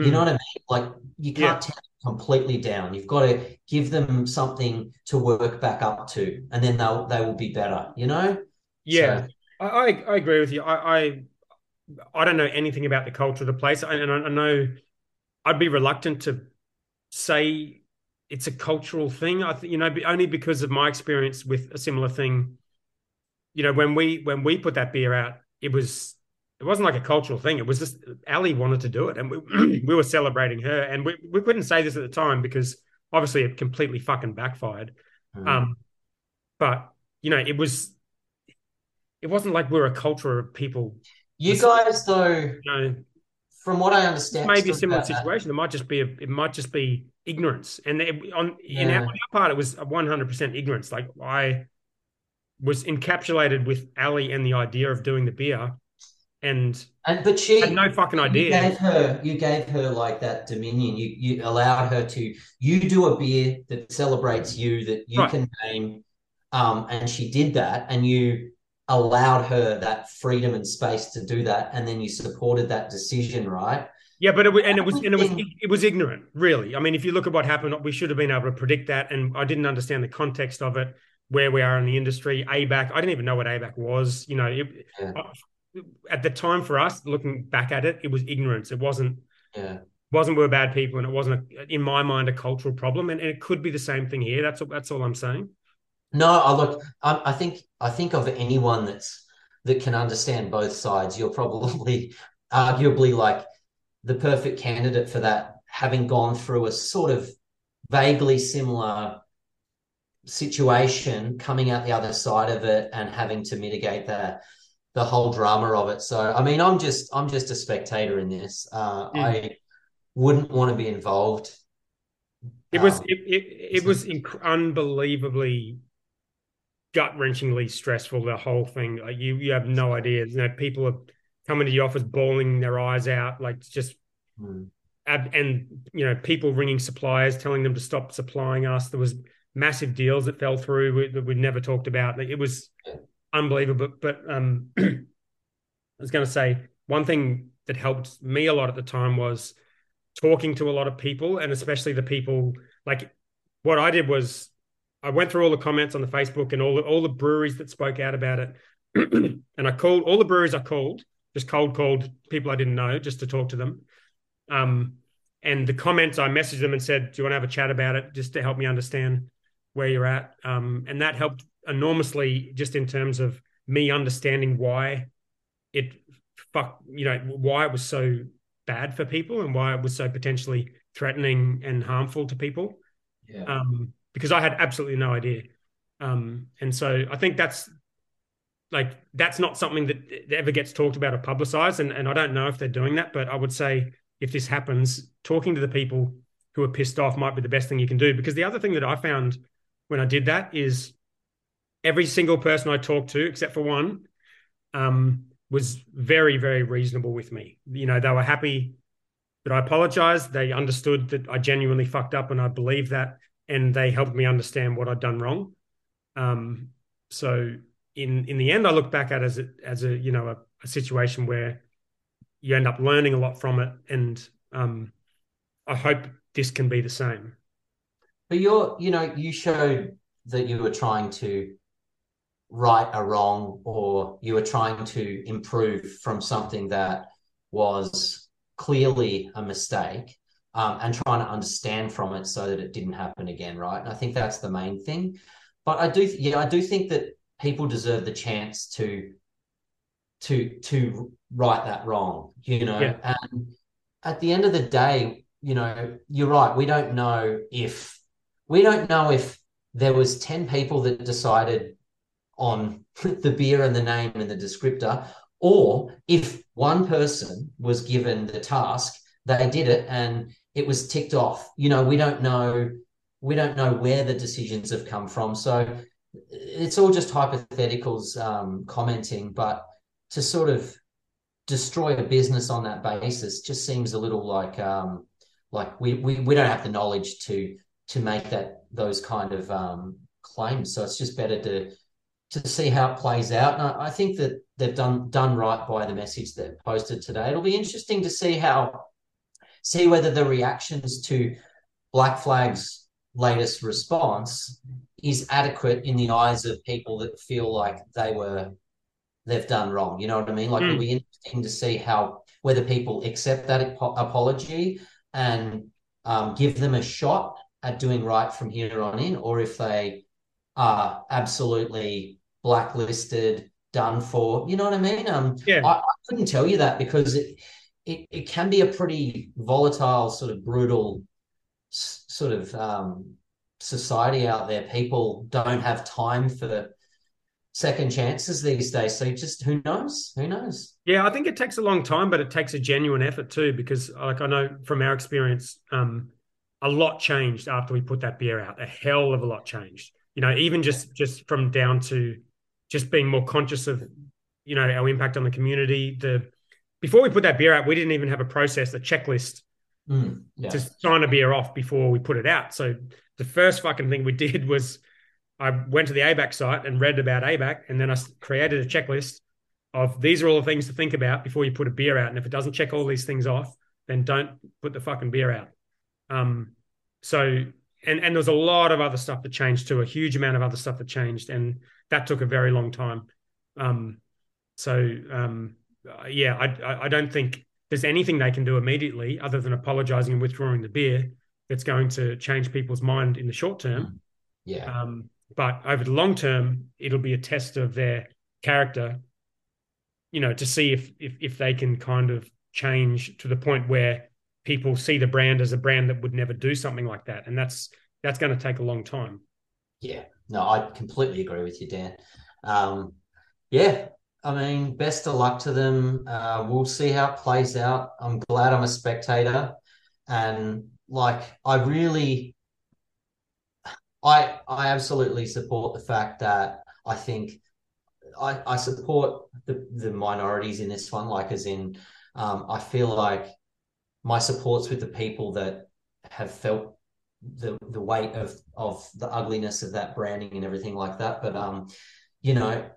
You Mm. know what I mean? Like you can't them completely down. You've got to give them something to work back up to, and then they'll they will be better. You know? Yeah, So, I, I I agree with you. I, I I don't know anything about the culture of the place, and, and I, I know I'd be reluctant to say it's a cultural thing. I think you know, only because of my experience with a similar thing you know, when we when we put that beer out, it was it wasn't like a cultural thing. It was just Ali wanted to do it, and we *clears throat* we were celebrating her, and we we couldn't say this at the time because obviously it completely fucking backfired. Mm. Um, but you know, it was it wasn't like we are a culture of people. You guys, though, you know, from what I understand, maybe a similar situation. That. It might just be a, it might just be ignorance, and it, on in yeah. our, our, part, it was one hundred percent ignorance. Like I was encapsulated with Ali and the idea of doing the beer, and and but she had no fucking idea. You gave her, you gave her like that dominion. You you allowed her to you do a beer that celebrates you that you right. can name, um, and she did that, and you allowed her that freedom and space to do that, and then you supported that decision, right? Yeah, but it, was, and it was and it was it was ignorant, really. I mean, if you look at what happened, we should have been able to predict that, and I didn't understand the context of it, where we are in the industry. ABAC, I didn't even know what ABAC was. You know, it, yeah. At the time for us, looking back at it, it was ignorance. It wasn't. Yeah. Wasn't we're bad people, and it wasn't, a, in my mind, a cultural problem, and, and it could be the same thing here. That's that's all I'm saying. No, I look. I, I think I think of anyone that's that can understand both sides. You're probably *laughs* arguably like the perfect candidate for that, having gone through a sort of vaguely similar situation, coming out the other side of it, and having to mitigate the the whole drama of it. So, I mean, I'm just I'm just a spectator in this. Uh, mm. I wouldn't want to be involved. It was um, it, it, it was inc- unbelievably gut wrenchingly stressful. The whole thing, like you, you have no idea. You know, people are coming to the office bawling their eyes out, like just. Mm. Ab- and you know, people ringing suppliers, telling them to stop supplying us. There was massive deals that fell through that we'd never talked about. Like, it was unbelievable. But, um, *clears throat* I was going to say one thing that helped me a lot at the time was talking to a lot of people, and especially the people like what I did was I went through all the comments on the Facebook and all the, all the breweries that spoke out about it, *clears throat* and I called all the breweries I called, just cold called people I didn't know just to talk to them. Um, and the comments I messaged them and said, "Do you want to have a chat about it, just to help me understand where you're at?" Um, and that helped enormously, just in terms of me understanding why it fuck, you know, why it was so bad for people and why it was so potentially threatening and harmful to people. Yeah. Um, because I had absolutely no idea. Um, and so I think that's like that's not something that ever gets talked about or publicized. And, and I don't know if they're doing that, but I would say if this happens, talking to the people who are pissed off might be the best thing you can do. Because the other thing that I found when I did that is every single person I talked to, except for one, um, was very, very reasonable with me. You know, they were happy that I apologized. They understood that I genuinely fucked up and I believe that and they helped me understand what I'd done wrong. Um, so in in the end, I look back at as a, as a you know a, a, situation where you end up learning a lot from it, and um, I hope this can be the same. But you're you know you showed that you were trying to right or wrong, or you were trying to improve from something that was clearly a mistake um, and trying to understand from it so that it didn't happen again, right? And I think that's the main thing. But I do, yeah, I do think that people deserve the chance to to to right that wrong, you know. Yeah. And at the end of the day, you know, you're right. We don't know if we don't know if there was ten people that decided on *laughs* the beer and the name and the descriptor, or if one person was given the task, they did it, and it was ticked off. You know, we don't know we don't know where the decisions have come from. So it's all just hypotheticals um, commenting, but to sort of destroy a business on that basis just seems a little like um, like we, we we don't have the knowledge to to make that those kind of um, claims. So it's just better to to see how it plays out. And I, I think that they've done done right by the message that posted today. It'll be interesting to see how see whether the reactions to Black Flag's latest response is adequate in the eyes of people that feel like they were they've done wrong. You know what I mean? Like mm. it'll be interesting to see how whether people accept that apology and um, give them a shot at doing right from here on in, or if they are absolutely blacklisted, done for. You know what I mean? Um, yeah, I, I couldn't tell you that because it, it it can be a pretty volatile, sort of brutal, s- sort of um, society out there. People don't have time for second chances these days. So just who knows? Who knows? Yeah, I think it takes a long time, but it takes a genuine effort too. Because like I know from our experience, um, a lot changed after we put that beer out. A hell of a lot changed. You know, even just just from down to just being more conscious of, you know, our impact on the community. The before we put that beer out, we didn't even have a process, a checklist mm, yeah. to sign a beer off before we put it out. So the first fucking thing we *laughs* did was I went to the ABAC site and read about ABAC, and then I created a checklist of these are all the things to think about before you put a beer out. And if it doesn't check all these things off, then don't put the fucking beer out. Um, so and and there's a lot of other stuff that changed too, a huge amount of other stuff that changed, and that took a very long time. Um, so um, yeah, I I don't think there's anything they can do immediately other than apologizing and withdrawing the beer that's going to change people's mind in the short term. Yeah. Um, but over the long term, it'll be a test of their character, you know, to see if if if they can kind of change to the point where people see the brand as a brand that would never do something like that, and that's that's going to take a long time. Yeah, no, I completely agree with you, Dan. Um, yeah, I mean, best of luck to them. Uh, we'll see how it plays out. I'm glad I'm a spectator, and like, I really I I absolutely support the fact that I think I, I support the, the minorities in this one, like as in um, I feel like my support's with the people that have felt the the weight of of the ugliness of that branding and everything like that. But um, you know,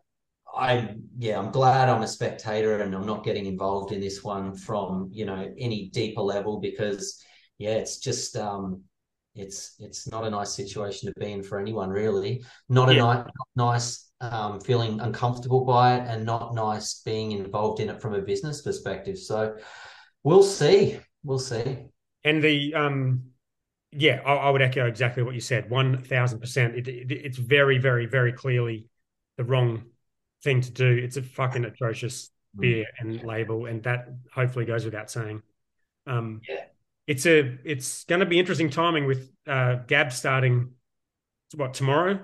I yeah, I'm glad I'm a spectator and I'm not getting involved in this one from you know any deeper level because yeah, it's just um it's it's not a nice situation to be in for anyone really not a yeah. nice um, feeling uncomfortable by it and not nice being involved in it from a business perspective so we'll see we'll see. And the um yeah i, I would echo exactly what you said. 1000% it, it, it's very very very clearly the wrong thing to do. It's a fucking atrocious mm. beer and label and that hopefully goes without saying. Um yeah. it's a it's going to be interesting timing with uh, Gab starting what tomorrow,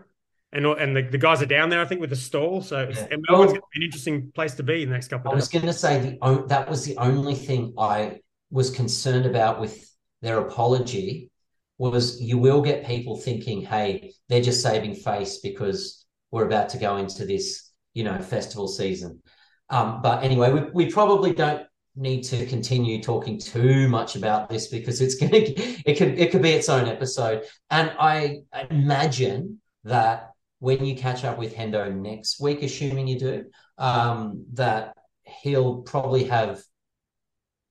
and and the, the guys are down there I think with the stall, so yeah. Melbourne's well, going to be an interesting place to be in the next couple. Of I was going to say the that was the only thing I was concerned about with their apology was you will get people thinking, hey, they're just saving face because we're about to go into this you know festival season. Um, but anyway, we, we probably don't need to continue talking too much about this because it's *laughs* going to it could it could be its own episode and i imagine that when you catch up with hendo next week assuming you do um, that he'll probably have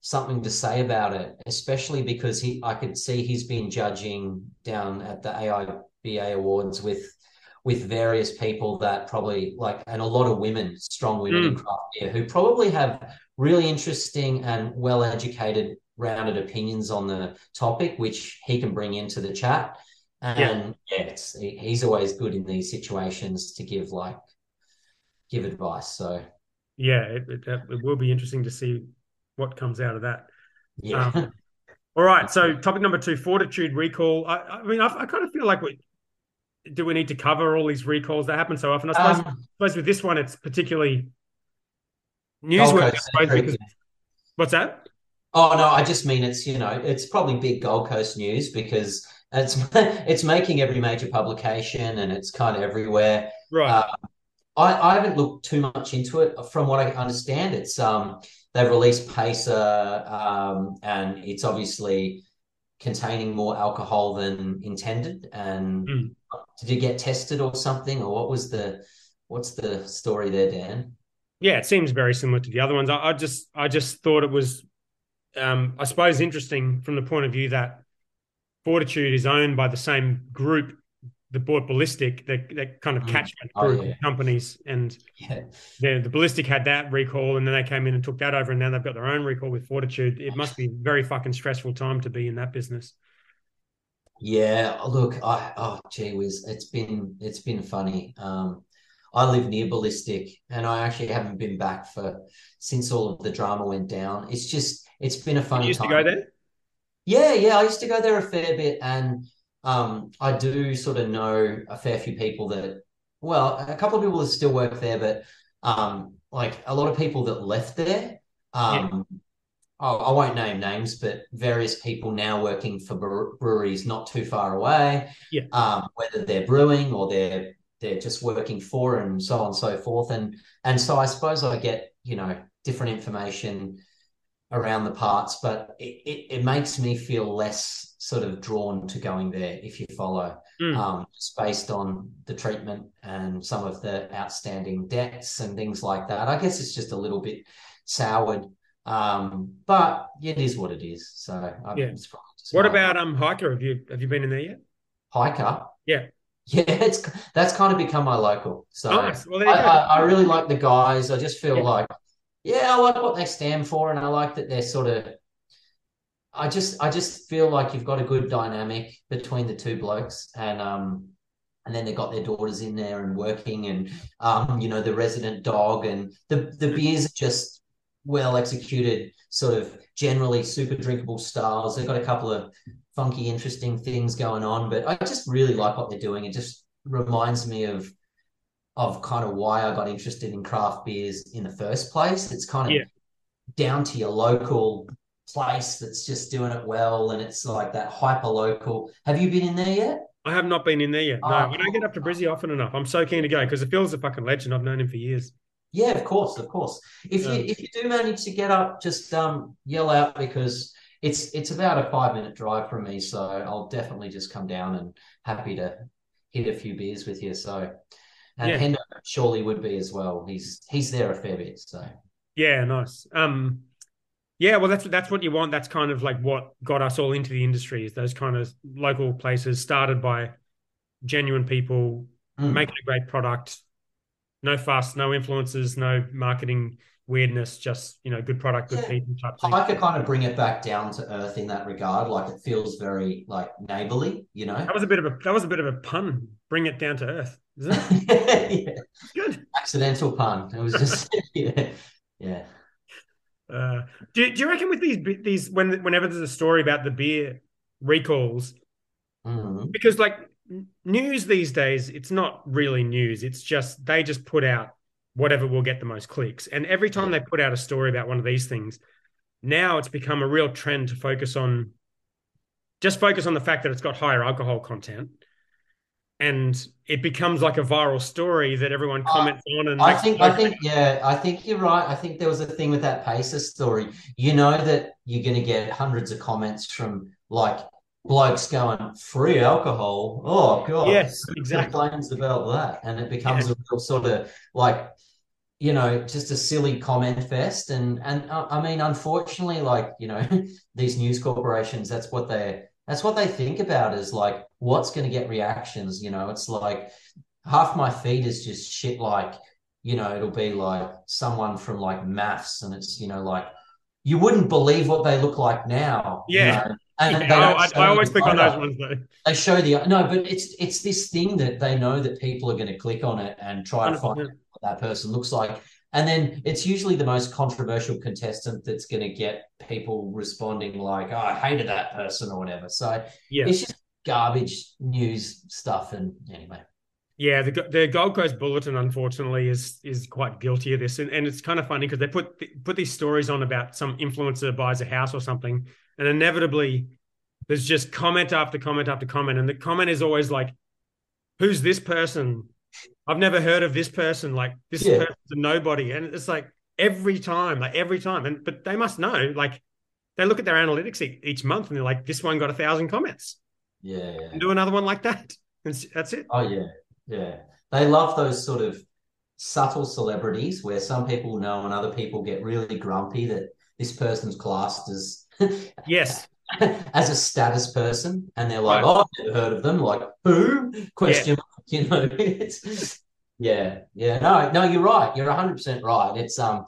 something to say about it especially because he i could see he's been judging down at the aiba awards with with various people that probably like and a lot of women strong women mm. in craft beer who probably have really interesting and well educated, rounded opinions on the topic, which he can bring into the chat. And yeah, yeah he's always good in these situations to give like give advice. So yeah, it, it, it will be interesting to see what comes out of that. Yeah. Um, *laughs* all right. So topic number two, Fortitude recall. I, I mean, I, I, kind of feel like we do we need to cover all these recalls that happen so often. I suppose, um, I suppose with this one, it's particularly Newsworthy. What's that? Oh no, I just mean it's you know it's probably big Gold Coast news because it's *laughs* it's making every major publication and it's kind of everywhere. Right. Uh, I, I haven't looked too much into it. From what I understand, it's um they've released Pacer um, and it's obviously containing more alcohol than intended. And mm. did you get tested or something, or what was the what's the story there, Dan? yeah, it seems very similar to the other ones. I, I just I just thought it was, um, I suppose, interesting from the point of view that Fortitude is owned by the same group that bought Ballistic, that that kind of mm. catchment oh, group yeah. companies, and yeah. the, the Ballistic had that recall, and then they came in and took that over, and now they've got their own recall with Fortitude. It must be a very fucking stressful time to be in that business. Yeah, look, I oh gee whiz, it's been it's been funny. Um, I live near Ballistic, and I actually haven't been back for since all of the drama went down. It's just it's been a fun. You used time. to go there. Yeah, yeah, I used to go there a fair bit, and um, I do sort of know a fair few people that. Well, a couple of people that still work there, but um, like a lot of people that left there. Um, yeah. I won't name names, but various people now working for breweries not too far away. Yeah. Um, whether they're brewing or they're they're just working for and so on and so forth. And and so I suppose I get, you know, different information around the parts, but it, it, it makes me feel less sort of drawn to going there if you follow. Mm. Um, just based on the treatment and some of the outstanding debts and things like that. I guess it's just a little bit soured um, but it is what it is. So um, yeah. what about um hiker? Have you have you been in there yet? Hiker. Yeah. Yeah, *laughs* it's that's kind of become my local. So nice. well, I, I, I, really like the guys. I just feel yeah. like, yeah, I like what they stand for, and I like that they're sort of. I just I just feel like you've got a good dynamic between the two blokes, and um, and then they got their daughters in there and working, and um, you know, the resident dog, and the the beers are just well executed, sort of generally super drinkable styles. They've got a couple of funky, interesting things going on, but I just really like what they're doing. It just reminds me of of kind of why I got interested in craft beers in the first place. It's kind of yeah. down to your local place that's just doing it well, and it's like that hyper local. Have you been in there yet? I have not been in there yet. No, oh, I don't get up to Brizzy often enough. I'm so keen to go because Phil's a fucking legend. I've known him for years. Yeah, of course, of course. If you if you do manage to get up, just um yell out because it's it's about a five minute drive from me, so I'll definitely just come down and happy to hit a few beers with you. So and yeah. Hendo surely would be as well. He's he's there a fair bit. So yeah, nice. Um yeah, well that's that's what you want. That's kind of like what got us all into the industry is those kind of local places started by genuine people mm. making a great product no fuss, no influences, no marketing weirdness, just you know, good product, good yeah. people type thing. I could kind of bring it back down to earth in that regard. Like it feels very like neighborly, you know. That was a bit of a that was a bit of a pun. Bring it down to earth, is it? *laughs* yeah. Good. Accidental pun. It was just *laughs* yeah. Yeah. Uh, do, do you reckon with these these when whenever there's a story about the beer recalls, mm-hmm. because like news these days, it's not really news. It's just they just put out whatever will get the most clicks. And every time they put out a story about one of these things, now it's become a real trend to focus on just focus on the fact that it's got higher alcohol content. And it becomes like a viral story that everyone comments uh, on. And I think, I think, yeah, I think you're right. I think there was a thing with that Pacer story. You know that you're going to get hundreds of comments from like blokes going free alcohol. Oh god, yes, exactly. Complains about that, and it becomes yeah. a real sort of like you know just a silly comment fest. And and uh, I mean, unfortunately, like you know *laughs* these news corporations, that's what they that's what they think about is like what's going to get reactions. You know, it's like half my feed is just shit like you know it'll be like someone from like maths and it's you know like you wouldn't believe what they look like now yeah you know? And yeah, *laughs* I, I, always pick on those ones though. They show the no, but it's it's this thing that they know that people are going to click on it and try 100%. to find what that person looks like. And then it's usually the most controversial contestant that's going to get people responding like, "Oh, I hated that person" or whatever. So yeah. it's just garbage news stuff. And anyway, yeah, the the Gold Coast Bulletin unfortunately is is quite guilty of this, and, and it's kind of funny because they put put these stories on about some influencer buys a house or something, and inevitably there's just comment after comment after comment. And the comment is always like who's this person? I've never heard of this person. Like this yeah. person's a nobody. And it's like every time like every time. And but they must know like they look at their analytics each month and they're like this one got a thousand comments yeah, yeah. And do another one like that. And that's it. Oh yeah. Yeah. They love those sort of subtle celebrities where some people know and other people get really grumpy that this person's classed as *laughs* yes. as a status person. And they're like right. oh i've never heard of them. Like who? *laughs* Question yeah. you know. It's *laughs* yeah. Yeah. No no you're right. You're 100% right. It's um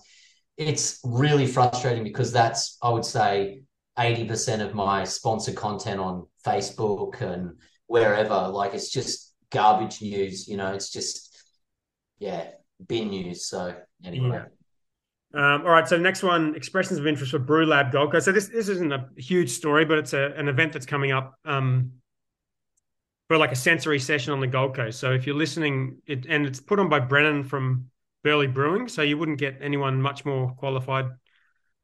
it's really frustrating because that's i would say 80% of my sponsored content on facebook and wherever like it's just garbage news you know it's just yeah, bin news. So anyway. Yeah. Um, all right, so next one, expressions of interest for Brew Lab Gold Coast. So this this isn't a huge story, but it's a, an event that's coming up um, for like a sensory session on the Gold Coast. So if you're listening, it, and it's put on by Brennan from Burleigh Brewing, so you wouldn't get anyone much more qualified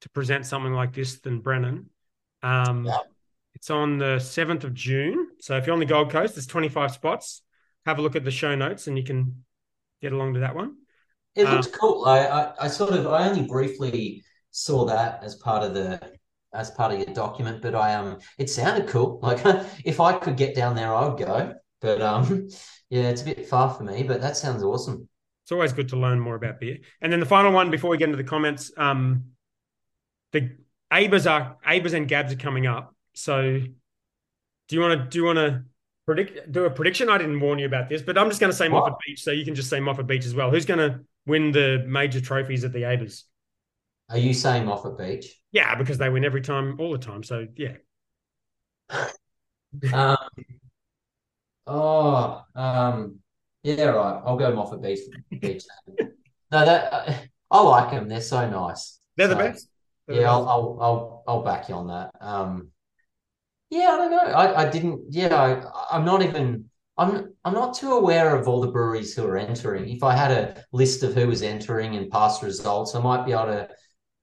to present something like this than Brennan. Um, yeah. It's on the 7th of June. So if you're on the Gold Coast, there's 25 spots. Have a look at the show notes and you can get along to that one. It looks um, cool. I, I, I sort of I only briefly saw that as part of the as part of your document, but I um it sounded cool. *laughs* Like if I could get down there, I would go. But um *laughs* yeah, it's a bit far for me, but that sounds awesome. It's always good to learn more about beer. And then the final one before we get into the comments, um the ABAs are ABAs and Gabs are coming up. So do you want to do you want to predict do a prediction? I didn't warn you about this, but I'm just going to say? Moffat Beach, so you can just say Moffat Beach as well. Who's going to win the major trophies at the ABAs? Are you saying Moffat Beach? Yeah, because they win every time, all the time. So yeah. *laughs* um, oh, um, yeah, right. I'll go Moffat Beach. Beach. *laughs* no, that uh, I like them. They're so nice. They're so, the best. Yeah. I'll, I'll, I'll, I'll back you on that. Um, yeah, I don't know. I, I didn't. Yeah, I, I'm not even. I'm I'm not too aware of all the breweries who are entering. If I had a list of who was entering and past results, I might be able to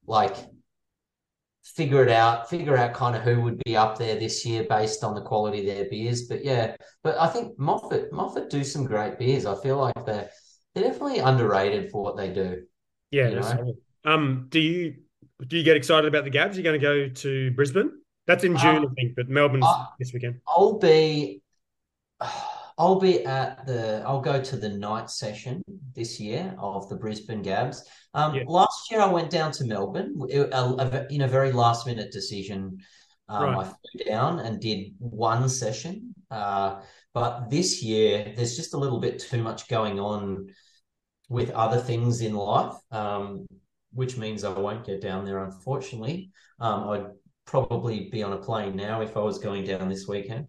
like figure it out, figure out kind of who would be up there this year based on the quality of their beers. But yeah, but I think Moffat Moffat do some great beers. I feel like they're they're definitely underrated for what they do. Yeah. You know? Um. Do you do you get excited about the Gabs? You're going to go to Brisbane? That's in June, um, I think, but Melbourne's I, this weekend. I'll be, *sighs* I'll be at the. I'll go to the night session this year of the Brisbane Gabs. Um, yeah. Last year, I went down to Melbourne in a very last minute decision. Um, right. I flew down and did one session. Uh, but this year, there's just a little bit too much going on with other things in life, um, which means I won't get down there, unfortunately. Um, I'd probably be on a plane now if I was going down this weekend.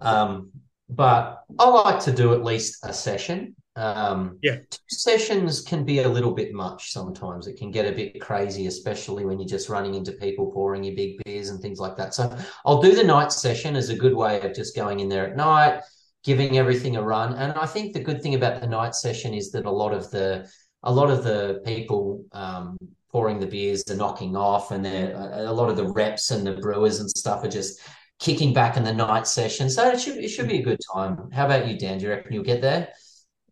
Um, but I like to do at least a session. Um, yeah, two sessions can be a little bit much sometimes. It can get a bit crazy, especially when you're just running into people pouring your big beers and things like that. So I'll do the night session as a good way of just going in there at night, giving everything a run. And I think the good thing about the night session is that a lot of the a lot of the people um, pouring the beers are knocking off, and a lot of the reps and the brewers and stuff are just kicking back in the night session. So it should it should be a good time. How about you, Dan? Do you reckon you'll get there?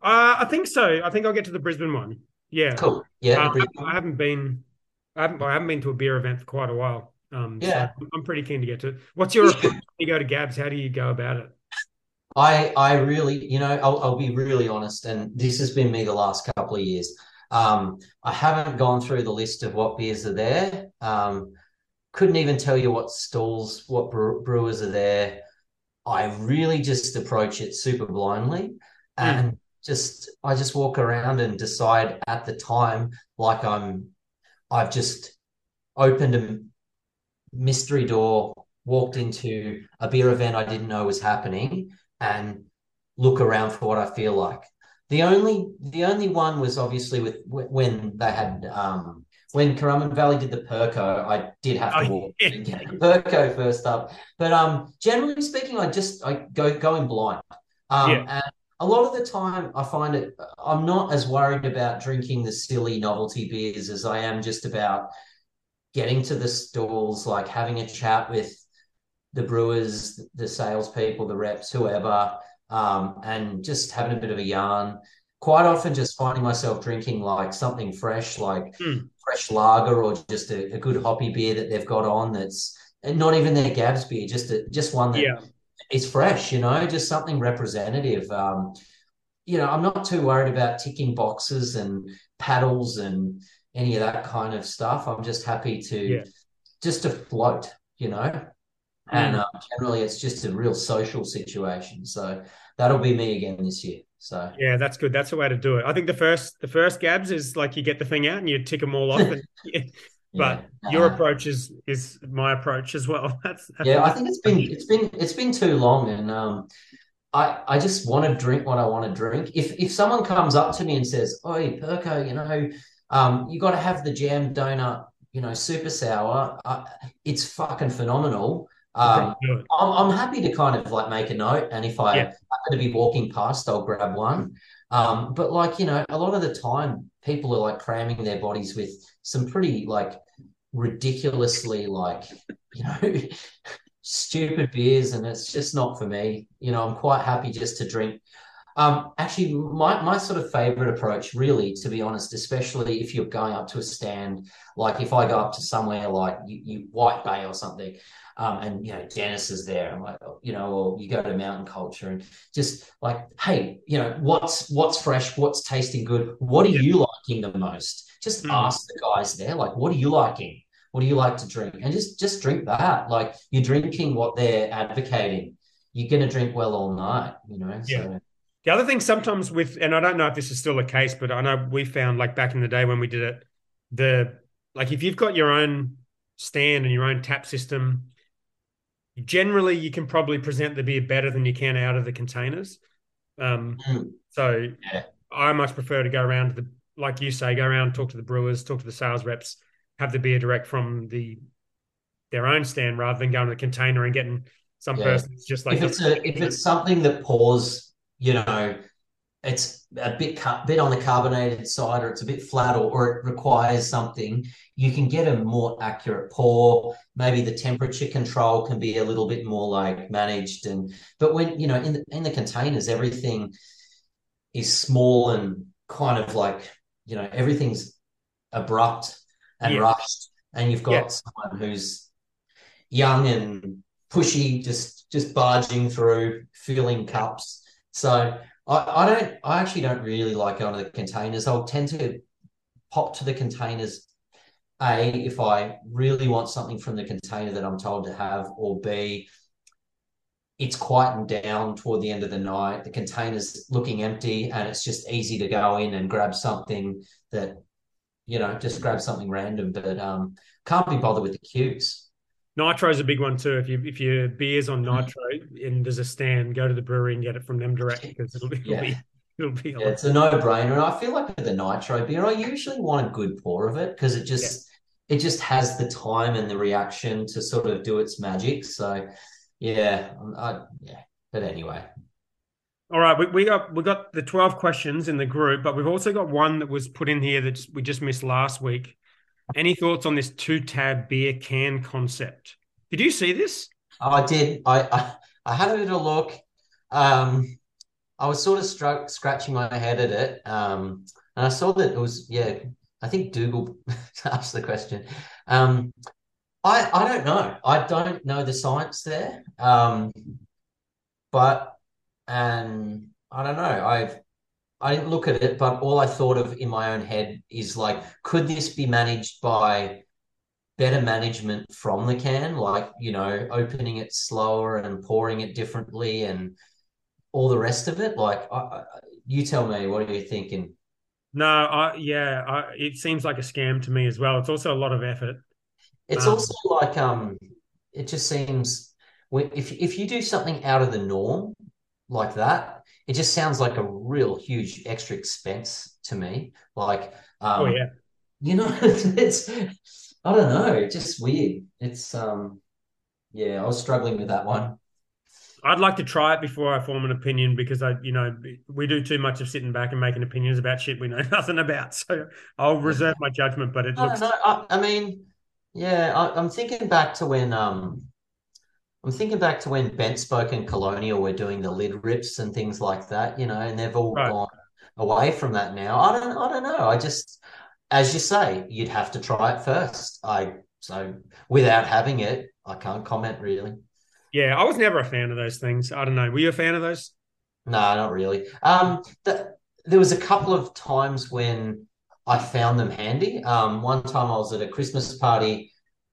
Uh, I think so. I think I'll get to the Brisbane one. Yeah, cool. Yeah, uh, I, I, haven't been, I haven't, I haven't been to a beer event for quite a while. Um, yeah, so I'm pretty keen to get to it. What's your *laughs* you go to Gabs? How do you go about it? I I really, you know, I'll, I'll be really honest, and this has been me the last couple of years. Um, I haven't gone through the list of what beers are there. Um, couldn't even tell you what stalls, what brewers are there. I really just approach it super blindly, mm. and just I just walk around and decide at the time like I'm. I've just opened a mystery door, walked into a beer event I didn't know was happening, and look around for what I feel like. The only the only one was obviously with when they had um, when Currumbin Valley did the Perko, I did have to oh, walk yeah. and get Perko first up. But um, generally speaking, I just I go going blind. Um, yeah. and a lot of the time, I find it I'm not as worried about drinking the silly novelty beers as I am just about getting to the stalls, like having a chat with the brewers, the salespeople, the reps, whoever, um, and just having a bit of a yarn. Quite often, just finding myself drinking like something fresh, like mm. fresh lager or just a, a, good hoppy beer that they've got on. That's not even their Gabs beer, just a, just one that yeah. is fresh. You know, just something representative. Um, you know, I'm not too worried about ticking boxes and paddles and any of that kind of stuff. I'm just happy to yeah. just to float. You know, and uh, generally it's just a real social situation. So that'll be me again this year. So yeah, that's good. That's the way to do it. I think the first the first Gabs is like you get the thing out and you tick them all off. And, *laughs* but yeah. your approach is is my approach as well. *laughs* That's, that's yeah. I think it's been it's been it's been too long, and um, I, I just want to drink what I want to drink. If if someone comes up to me and says, "Oi, Perko, you know, um, you got to have the jam donut, you know, super sour," uh, it's fucking phenomenal. Um, I'm, I'm happy to kind of like make a note, and if I yeah. happen to be walking past, I'll grab one. Um, but like you know, a lot of the time, people are like cramming their bodies with some pretty like ridiculously like you know *laughs* stupid beers, and it's just not for me. You know, I'm quite happy just to drink. Um, actually, my, my sort of favorite approach, really, to be honest, especially if you're going up to a stand, like if I go up to somewhere like you, you White Bay or something, um, and you know Dennis is there, and like you know, or you go to Mountain Culture and just like, hey, you know, what's what's fresh, what's tasting good, what are yeah. you liking the most? Just mm. ask the guys there, like, what are you liking? What do you like to drink? And just just drink that. Like you're drinking what they're advocating. You're gonna drink well all night, you know. Yeah. So. The other thing sometimes with, and I don't know if this is still the case, but I know we found like back in the day when we did it, the like if you've got your own stand and your own tap system, generally you can probably present the beer better than you can out of the containers. Um, mm. So yeah. I much prefer to go around to the, like you say, go around, talk to the brewers, talk to the sales reps, have the beer direct from the their own stand rather than going to the container and getting some yeah. person just like if it's a, if it's something that pours, you know, it's a bit bit on the carbonated side or it's a bit flat or, or it requires something, you can get a more accurate pour. Maybe the temperature control can be a little bit more like managed and but when you know in the in the containers everything is small and kind of like you know everything's abrupt and yeah. rushed, and you've got yeah. someone who's young and pushy, just just barging through, filling cups. So I, I don't, I actually don't really like going to the containers. I'll tend to pop to the containers. A, if I really want something from the container that I'm told to have, or B, it's quietened down toward the end of the night. The container's looking empty, and it's just easy to go in and grab something that you know, just grab something random, but um, can't be bothered with the queues. Nitro is a big one too. If you if your beer's on mm-hmm. nitro and there's a stand, go to the brewery and get it from them direct because it'll be it'll yeah. be it'll be. Yeah, it's a no brainer, and I feel like with the nitro beer, I usually want a good pour of it because it just yeah. it just has the time and the reaction to sort of do its magic. So yeah, I, yeah. But anyway, all right, we, we got we got the twelve questions in the group, but we've also got one that was put in here that we just missed last week. Any thoughts on this two tab beer can concept? Did you see this? I did. I, I, I had a little look. Um, I was sort of struck, scratching my head at it, um, and I saw that it was yeah. I think Dougal *laughs* asked the question. Um, I I don't know. I don't know the science there, um, but and I don't know. I've I didn't look at it, but all I thought of in my own head is like, could this be managed by better management from the can, like you know, opening it slower and pouring it differently, and all the rest of it? Like, I, I, you tell me, what are you thinking? No, I, yeah, I, it seems like a scam to me as well. It's also a lot of effort. It's um, also like um, it just seems if if you do something out of the norm, like that, it just sounds like a real huge extra expense to me. Like, um, oh yeah, you know, *laughs* it's I don't know, it's just weird. It's um, yeah, I was struggling with that one. I'd like to try it before I form an opinion because I, you know, we do too much of sitting back and making opinions about shit we know *laughs* nothing about. So I'll reserve my judgment. But it looks. I, I, I mean, yeah, I, I'm thinking back to when um I'm thinking back to when Bent Spoke and Colonial were doing the lid rips and things like that, you know, and they've all right. gone away from that now. I don't I don't know. I just as you say, you'd have to try it first. I so without having it, I can't comment really. Yeah, I was never a fan of those things. I don't know. Were you a fan of those? No, not really. Um, the, there was a couple of times when I found them handy. Um, one time I was at a Christmas party,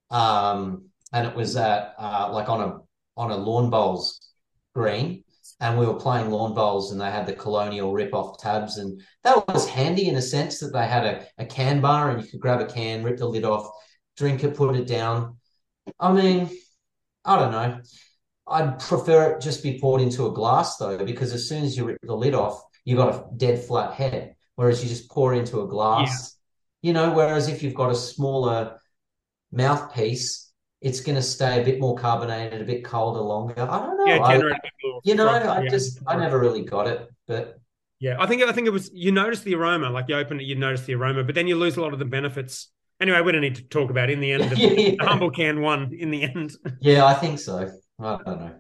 um, and it was at uh, like on a on a lawn bowls green, and we were playing lawn bowls, and they had the Colonial rip off tabs, and that was handy in a sense that they had a, a can bar, and you could grab a can, rip the lid off, drink it, put it down. I mean, I don't know. I'd prefer it just be poured into a glass though, because as soon as you rip the lid off, you've got a dead flat head. Whereas you just pour into a glass, yeah. you know, whereas if you've got a smaller mouthpiece, it's going to stay a bit more carbonated, a bit colder longer. I don't know. Yeah, I, you know, I yeah. just I never really got it, but yeah, I think I think it was you notice the aroma, like you open it, you notice the aroma, but then you lose a lot of the benefits. Anyway, we don't need to talk about in the end. *laughs* The, yeah. the humble can one in the end. *laughs* Yeah, I think so. I don't know.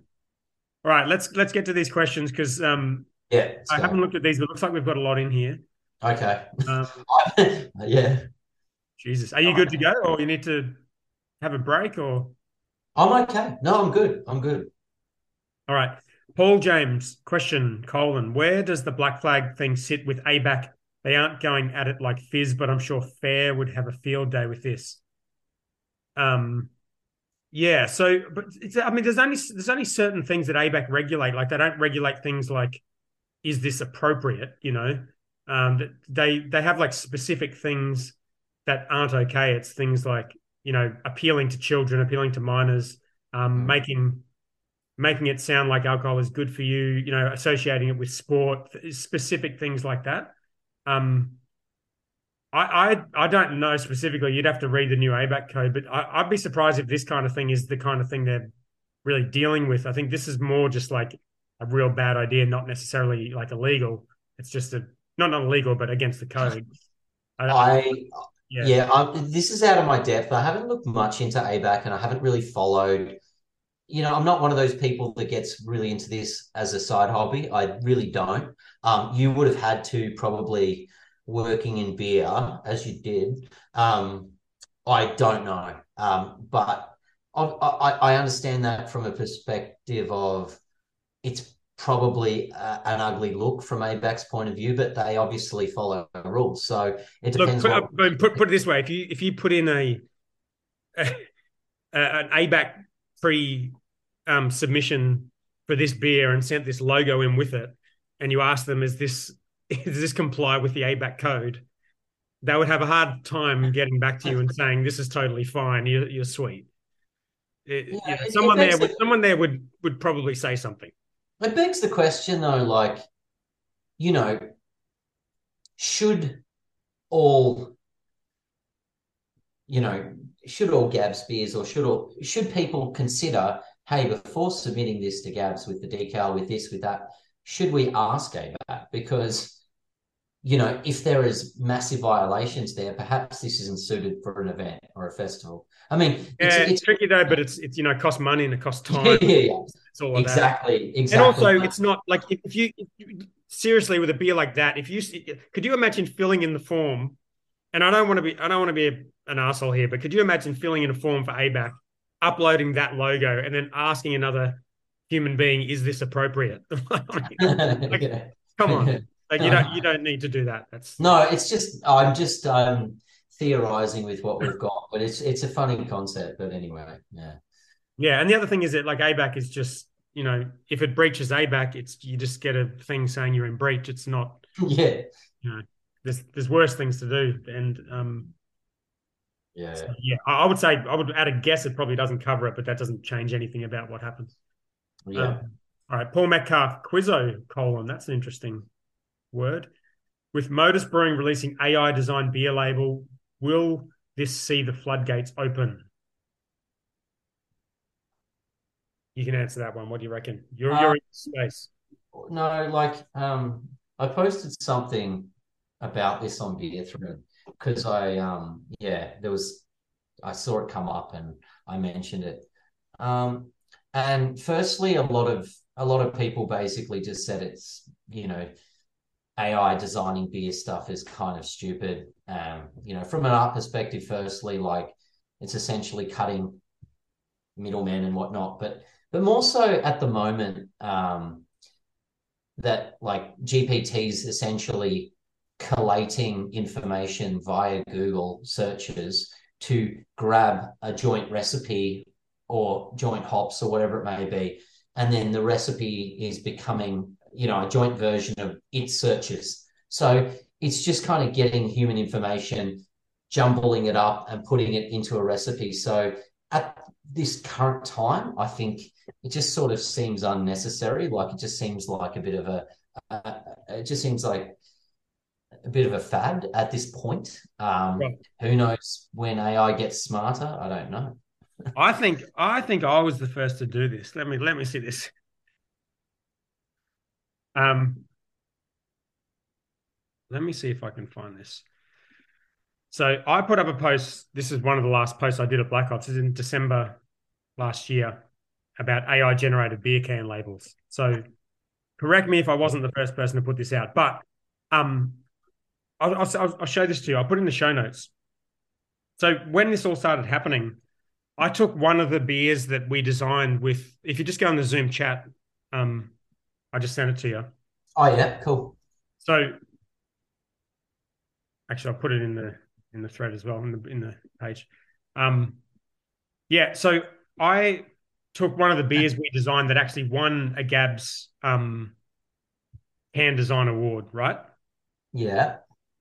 All right, let's let's get to these questions because um, yeah, I haven't looked at these, but it looks like we've got a lot in here. Okay. Um, *laughs* yeah. Jesus, are you good to go, or you need to have a break, or? I'm okay. No, I'm good. I'm good. All right. Paul James, question, colon, where does the black flag thing sit with ABAC? They aren't going at it like Fizz, but I'm sure FARE would have a field day with this. Um, yeah. So, but it's I mean, there's only there's only certain things that ABAC regulate. Like they don't regulate things like, is this appropriate? You know, um, they they have like specific things that aren't okay. It's things like you know appealing to children, appealing to minors, um, mm. making making it sound like alcohol is good for you. You know, associating it with sport, specific things like that. Um, I, I, I don't know specifically. You'd have to read the new ABAC code, but I, would be surprised if this kind of thing is the kind of thing they're really dealing with. I think this is more just like a real bad idea, not necessarily like illegal. It's just a not not illegal, but against the code. *laughs* I, I yeah, yeah I'm, this is out of my depth. I haven't looked much into ABAC, and I haven't really followed. You know, I'm not one of those people that gets really into this as a side hobby. I really don't. Um, you would have had to probably working in beer as you did. Um, I don't know, um, but I, I, I understand that from a perspective of it's probably uh, an ugly look from ABAC's point of view, but they obviously follow the rules. So it depends. Look, put, what... put, put, it this way: if you if you put in a, a an ABAC pre um, submission for this beer and sent this logo in with it, and you ask them, "Is this *laughs* does this comply with the ABAC code?" They would have a hard time getting back to you and saying, "This is totally fine. You're, you're sweet." It, yeah, you know, someone there would someone there would would probably say something. It begs the question, though, like, you know, should all, you know, should all Gabs beers or should all should people consider, hey, before submitting this to Gabs with the decal, with this, with that, should we ask ABAC? Because you know, if there is massive violations there, perhaps this isn't suited for an event or a festival. I mean, yeah, it's, it's, it's tricky though, but it's it's you know, it costs money and it costs *laughs* time. Yeah, yeah, It's all exactly, that. exactly. And also, it's not like if, you, if you seriously with a beer like that, if you could you imagine filling in the form? And I don't want to be I don't want to be a, an asshole here, but could you imagine filling in a form for ABAC, uploading that logo, and then asking another human being, "Is this appropriate?" *laughs* like, *laughs* yeah. Come on. Like you don't you don't need to do that. That's no. It's just I'm just um theorizing with what we've got, but it's it's a funny concept. But anyway, yeah. Yeah, and the other thing is that like ABAC is just you know if it breaches ABAC, it's you just get a thing saying you're in breach. It's not. *laughs* Yeah. You know, there's there's worse things to do, and um. Yeah. So, yeah, I would say I would add a guess. It probably doesn't cover it, but that doesn't change anything about what happens. Yeah. Um, all right, Paul Metcalf, Quizzo colon. That's an interesting word. With Modus Brewing releasing AI designed beer label, will this see the floodgates open? You can answer that one. What do you reckon? You're uh, you're in space. No, like um, I posted something about this on Beer Thread because I um yeah there was I saw it come up and I mentioned it. Um, and firstly, a lot of a lot of people basically just said it's you know AI designing beer stuff is kind of stupid. Um, you know, from an art perspective, firstly, like it's essentially cutting middlemen and whatnot, but but more so at the moment um, that like GPT's essentially collating information via Google searches to grab a joint recipe or joint hops or whatever it may be, and then the recipe is becoming you know a joint version of its searches. So it's just kind of getting human information, jumbling it up, and putting it into a recipe. So at this current time, I think it just sort of seems unnecessary. Like it just seems like a bit of a, uh, it just seems like a bit of a fad at this point. Um, right. Who knows when AI gets smarter? I don't know. *laughs* I think I think I was the first to do this. Let me let me see this. Um, let me see if I can find this. So I put up a post. This is one of the last posts I did at Black Hops. Is in December last year about AI generated beer can labels. So correct me if I wasn't the first person to put this out, but um, I'll, I'll, I'll show this to you. I'll put in the show notes. So when this all started happening, I took one of the beers that we designed with. If you just go on the Zoom chat, um, I just sent it to you. Oh yeah, cool. So actually, I'll put it in the in the thread as well in the in the page. Um, yeah. So I took one of the beers we designed that actually won a Gabs um, Can Design Award, right? Yeah.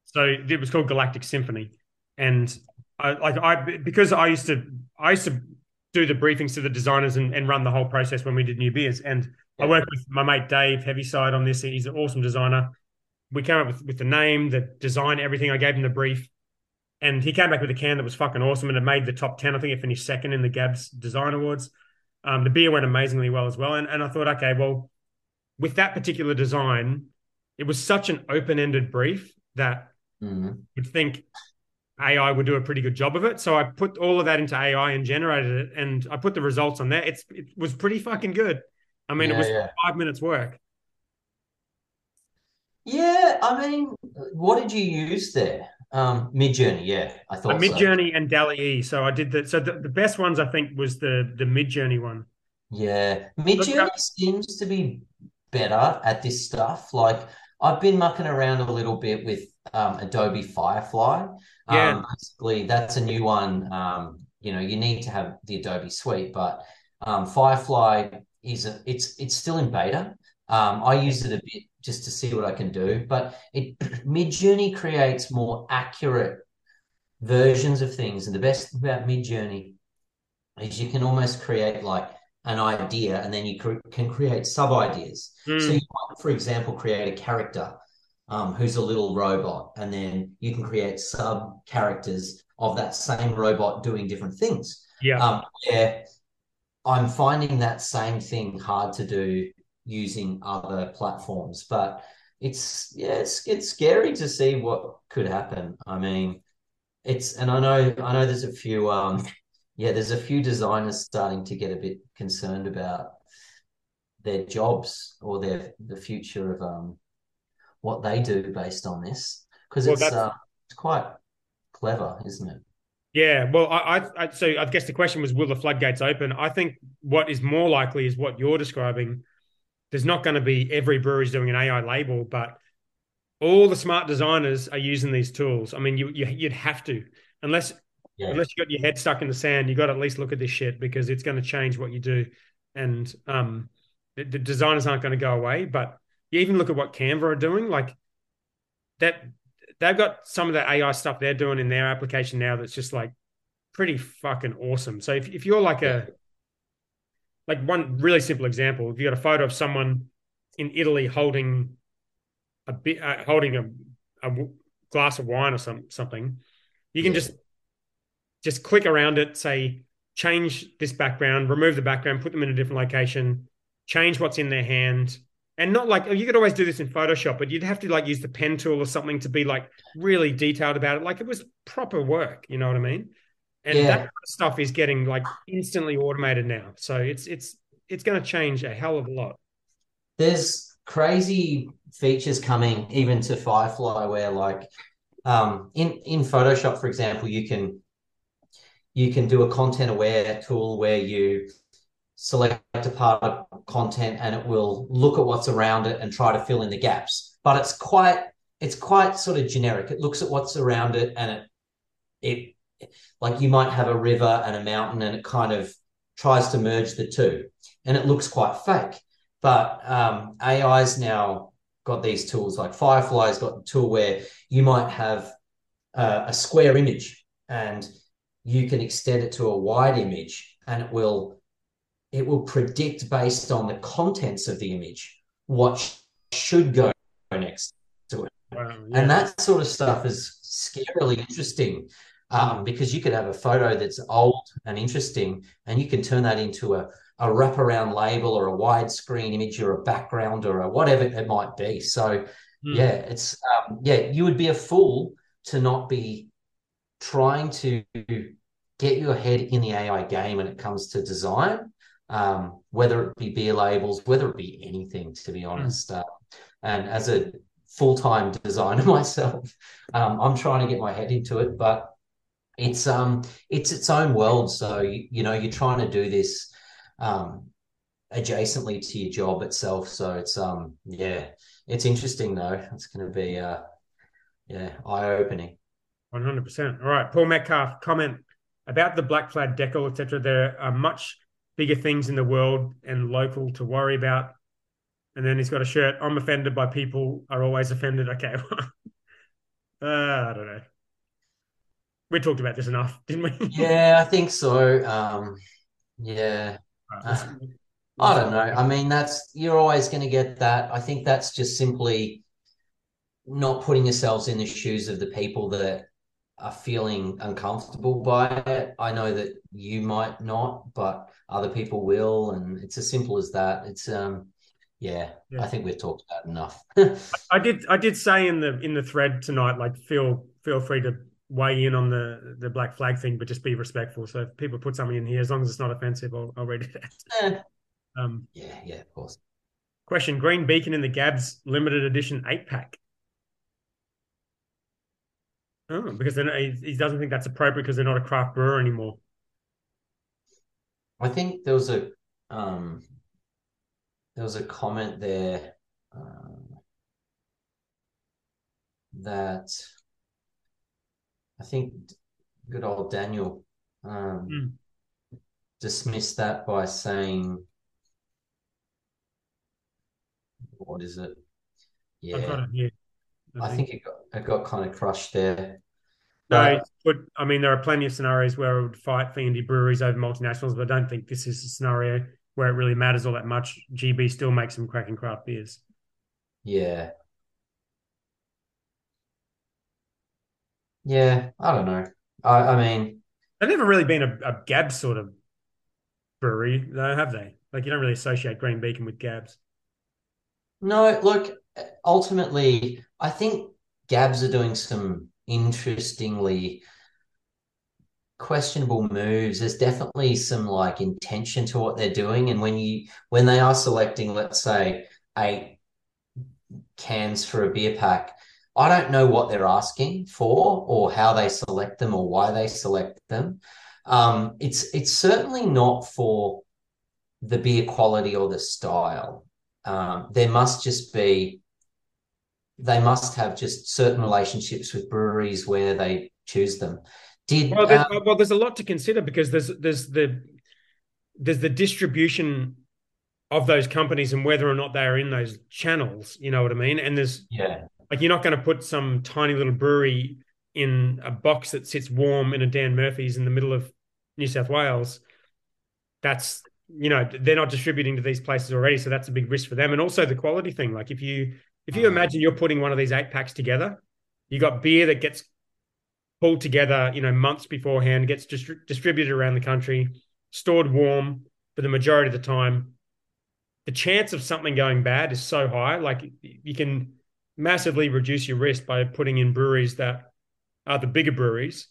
So it was called Galactic Symphony, and I like I because I used to I used to do the briefings to the designers and, and run the whole process when we did new beers. And yeah. I worked with my mate Dave Heaviside on this. He's an awesome designer. We came up with, with the name, the design, everything. I gave him the brief, and he came back with a can that was fucking awesome and it made the top 10 i think it finished second in the gabs design awards. Um, the beer went amazingly well as well. And, and i thought okay well with that particular design it was such an open-ended brief that mm-hmm. you'd think ai would do a pretty good job of it. So i put all of that into ai and generated it and i put the results on there. It's it was pretty fucking good. I mean yeah, it was yeah. five minutes work. Yeah i mean what did you use there um, Midjourney, yeah, I thought Midjourney so. and DALL-E. E. So I did the So the, the best ones I think was the the Midjourney one. Yeah, Midjourney seems to be better at this stuff. Like I've been mucking around a little bit with um, Adobe Firefly. Yeah, um, basically that's a new one. Um, you know, you need to have the Adobe suite, but um, Firefly is a, it's it's still in beta. Um, I used it a bit just to see what I can do. But it *clears throat* Midjourney creates more accurate versions of things, and the best about Midjourney is you can almost create like an idea, and then you cr- can create sub ideas. Mm. So you might, for example, create a character um, who's a little robot, and then you can create sub characters of that same robot doing different things. Yeah. Um, where I'm finding that same thing hard to do using other platforms. But it's yeah, it's it's scary to see what could happen. I mean, it's and I know I know there's a few um *laughs* yeah, there's a few designers starting to get a bit concerned about their jobs or their the future of um what they do based on this because well, it's uh, it's quite clever, isn't it? Yeah, well, I, I, so I guess the question was, will the floodgates open? I think what is more likely is what you're describing, there's not going to be every brewery's doing an AI label, but all the smart designers are using these tools. I mean, you, you would have to, unless yeah. unless you got your head stuck in the sand, you got to at least look at this shit because it's going to change what you do, and um, the, the designers aren't going to go away. But you even look at what Canva are doing, like that. They've got some of the AI stuff they're doing in their application now that's just like pretty fucking awesome. So if, if you're like a like one really simple example if you got a photo of someone in italy holding a bit uh, holding a, a glass of wine or some something you can yeah. just just click around it say change this background remove the background put them in a different location change what's in their hand. And not like you could always do this in photoshop but you'd have to like use the pen tool or something to be like really detailed about it. Like it was proper work you know what i mean and yeah. that kind of stuff is getting like instantly automated now. So it's it's it's going to change a hell of a lot. There's crazy features coming even to Firefly where like um, in in Photoshop, for example, you can you can do a content aware tool where you select a part of content and it will look at what's around it and try to fill in the gaps. But it's quite it's quite sort of generic. It looks at what's around it and it it like you might have a river and a mountain and it kind of tries to merge the two and it looks quite fake but um, ai's now got these tools like firefly's got a tool where you might have uh, a square image and you can extend it to a wide image and it will it will predict based on the contents of the image what should go next to it. Wow, yeah. And that sort of stuff is scarily interesting um, because you could have a photo that's old and interesting and you can turn that into a, a wraparound label or a widescreen image or a background or a whatever it might be. So, mm. yeah, it's, um, yeah, you would be a fool to not be trying to get your head in the AI game when it comes to design, um, whether it be beer labels, whether it be anything, to be hmm. honest. Mm. Uh, and as a full time designer *laughs* myself, um, I'm trying to get my head into it, but it's um it's its own world. So you, know you're trying to do this um, adjacently to your job itself. So it's um yeah, it's interesting though. It's going to be uh yeah eye opening. One hundred percent. All right, Paul Metcalf comment about the black flag decal, etc., there are much bigger things in the world and local to worry about. And then he's got a shirt. I'm offended by people are always offended. Okay, *laughs* uh, I don't know. We talked about this enough, didn't we? *laughs* yeah, I think so. Um, yeah. Right, I don't know. I mean, that's you're always going to get that. I think that's just simply not putting yourselves in the shoes of the people that are feeling uncomfortable by it. I know that you might not, but other people will, and it's as simple as that. It's um, yeah, yeah. I think we've talked about enough. *laughs* I did, I did say in the in the thread tonight, like feel feel free to weigh in on the the black flag thing, but just be respectful. So if people put something in here, as long as it's not offensive, I'll, I'll read it. Yeah. Um, yeah, yeah, of course. Question: Green Beacon in the Gabs limited edition eight pack. Oh, because then he, he doesn't think that's appropriate because they're not a craft brewer anymore. I think there was a um, there was a comment there um, that I think good old Daniel um, mm. dismissed that by saying, "What is it?" Yeah, it I think it got it got kind of crushed there. No, but I mean, there are plenty of scenarios where it would fight for indie breweries over multinationals, but I don't think this is a scenario where it really matters all that much. GB still makes some cracking craft beers. Yeah. Yeah, I don't know. I, I mean, they've never really been a, a Gab sort of brewery, though, have they? Like, you don't really associate Green Beacon with Gabs. No, look, ultimately, I think Gabs are doing some interestingly questionable moves. There's definitely some like intention to what they're doing. And when you when they are selecting, let's say, eight cans for a beer pack, I don't know what they're asking for or how they select them or why they select them. Um, it's it's certainly not for the beer quality or the style. Um, there must just be they must have just certain relationships with breweries where they choose them. Did well, there's, um, well, there's a lot to consider because there's there's the there's the distribution of those companies and whether or not they are in those channels. You know what I mean? And there's yeah, like you're not going to put some tiny little brewery in a box that sits warm in a Dan Murphy's in the middle of New South Wales. That's you know they're not distributing to these places already, so that's a big risk for them. And also the quality thing. Like if you if you uh-huh. imagine you're putting one of these eight packs together, you got beer that gets pulled together, you know, months beforehand, gets distri- distributed around the country, stored warm for the majority of the time. The chance of something going bad is so high. Like you can massively reduce your risk by putting in breweries that are the bigger breweries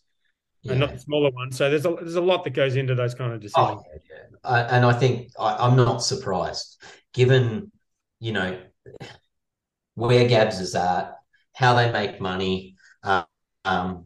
yeah. and not the smaller ones. So there's a there's a lot that goes into those kind of decisions. Oh, yeah, yeah. and I think I, I'm not surprised, given you know where Gabs is at, how they make money, uh, um,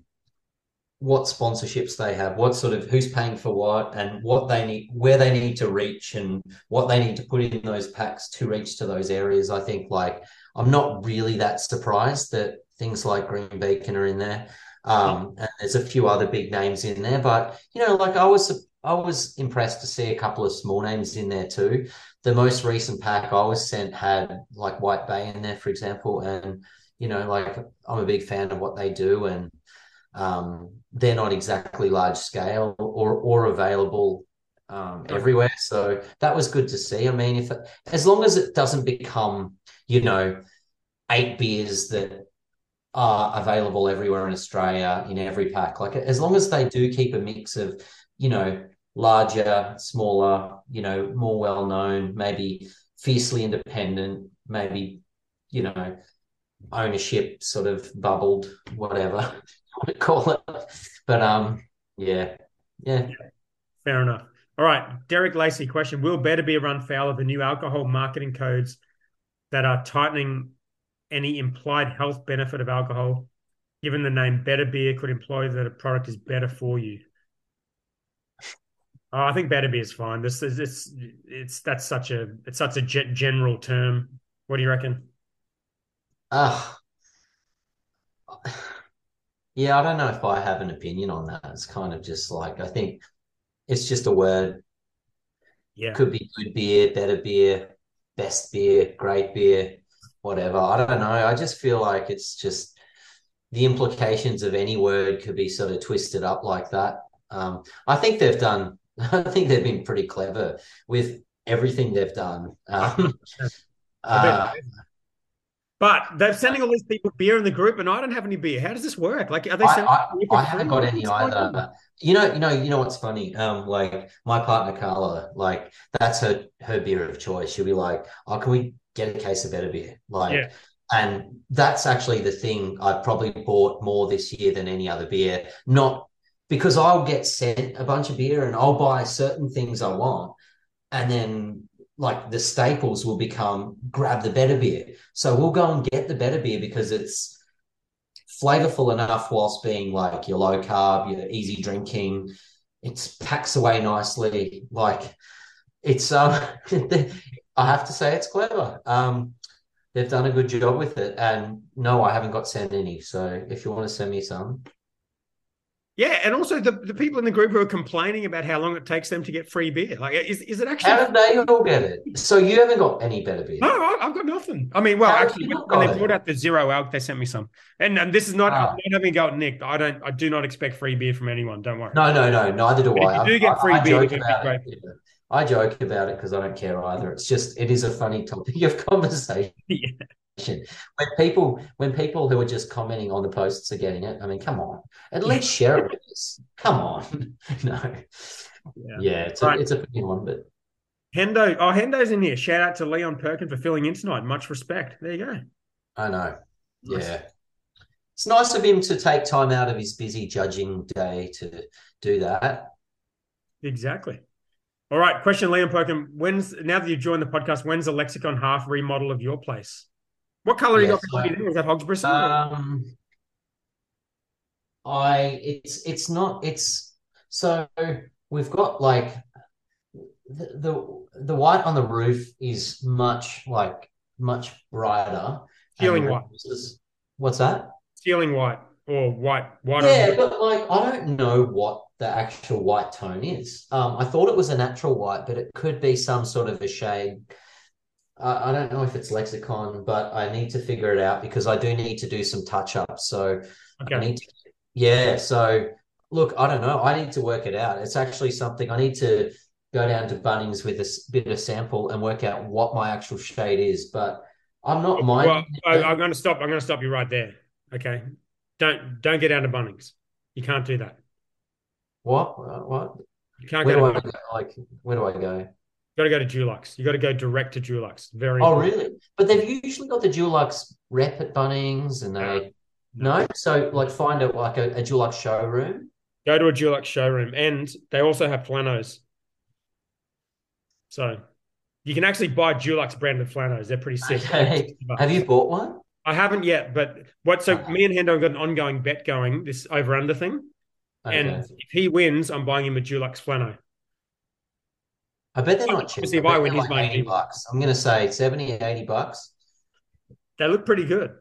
what sponsorships they have, what sort of who's paying for what, and what they need, where they need to reach, and what they need to put in those packs to reach to those areas. I think like I'm not really that surprised that things like Green Beacon are in there. Um, and there's a few other big names in there, but you know, like I was I was impressed to see a couple of small names in there too. The most recent pack I was sent had like White Bay in there, for example, and you know, like I'm a big fan of what they do, and um, they're not exactly large scale or or available um, everywhere. So that was good to see. I mean, if it, as long as it doesn't become, you know, eight beers that are available everywhere in Australia in every pack, like as long as they do keep a mix of, you know, larger, smaller, you know, more well known, maybe fiercely independent, maybe, you know, ownership sort of bubbled, whatever *laughs* you want to call it. But um, yeah, yeah. Fair enough. All right, Derek Lacey question: Will Better Beer run foul of the new alcohol marketing codes that are tightening any implied health benefit of alcohol? Given the name Better Beer could imply that a product is better for you. Oh, I think Better Beer is fine. This is it's it's that's such a it's such a general term. What do you reckon? Uh, yeah, I don't know if I have an opinion on that. It's kind of just like I think it's just a word. Yeah. Could be good beer, better beer, best beer, great beer, whatever. I don't know. I just feel like it's just the implications of any word could be sort of twisted up like that. Um, I think they've done. *laughs* I think they've been pretty clever with everything they've done. Um, *laughs* uh, but they're sending all these people beer in the group, and I don't have any beer. How does this work? Like, are they? I, I, I haven't got any either. You know, you know, you know what's funny? Um, like my partner Carla, like that's her her beer of choice. She'll be like, "Oh, can we get a case of better beer?" Like, yeah. and that's actually the thing I've probably bought more this year than any other beer. Not because I'll get sent a bunch of beer and I'll buy certain things I want, and then like the staples will become grab the better beer. So we'll go and get the better beer because it's flavorful enough whilst being like your low carb, your easy drinking. It packs away nicely. Like it's um *laughs* I have to say it's clever. Um they've done a good job with it. And no, I haven't got sent any. So if you want to send me some, yeah, and also the, the people in the group who are complaining about how long it takes them to get free beer. Like, is, is it actually? How did they all get it? So you haven't got any better beer? No, I've got nothing. I mean, well, how actually, when, they brought out the zero alc, they sent me some. And, and this is not, ah. I'm not having a go at Nick. I don't, I do not expect free beer from anyone. Don't worry. No, no, no, neither do I. If you do get free I, beer, I joke, it, I joke about it because I don't care either. It's just, it is a funny topic of *laughs* conversation. Yeah when people when people who are just commenting on the posts are getting it i mean come on. At least share it with us. Come on. *laughs* No. Yeah, yeah it's, right. a, it's a funny one but hendo oh hendo's in here. Shout out to leon perkin for filling in tonight. Much respect. There you go. I know. Nice. yeah. It's nice of him to take time out of his busy judging day to do that. Exactly. All right, question, Leon Perkin. When's now that you've joined the podcast? When's the lexicon half remodel of your place? What color yeah, you got so, Was that hogs bristle? Um, I it's it's not it's so we've got like the, the the white on the roof is much like much brighter. Ceiling white. What's that? Ceiling white or white white. Yeah, but like I don't know what the actual white tone is. Um, I thought it was a natural white, but it could be some sort of a shade I don't know if it's lexicon, but I need to figure it out because I do need to do some touch ups. So okay. I need to, yeah. So look, I don't know. I need to work it out. It's actually something I need to go down to Bunnings with a bit of sample and work out what my actual shade is. But I'm not. Well, I, am going to stop. I'm going to stop you right there. Okay, don't don't get down to Bunnings. You can't do that. What? Uh, what? You can't where go, go. Like, where do I go? Got to go to Dulux. You got to go direct to Dulux. Very. Oh, important. really? But they've usually got the Dulux rep at Bunnings, and they no. So, like, find a like a, a Dulux showroom. Go to a Dulux showroom, and they also have flanos. So, you can actually buy Dulux branded flanos. They're pretty sick. Okay. Have you bought one? I haven't yet, but what? So, uh-huh. me and Hendo have got an ongoing bet going. This over under thing, okay. and if he wins, I'm buying him a Dulux flano. I bet they're not cheap. Obviously, if I win, he's like 80 bucks. I'm going to say 70, 80 bucks. They look pretty good.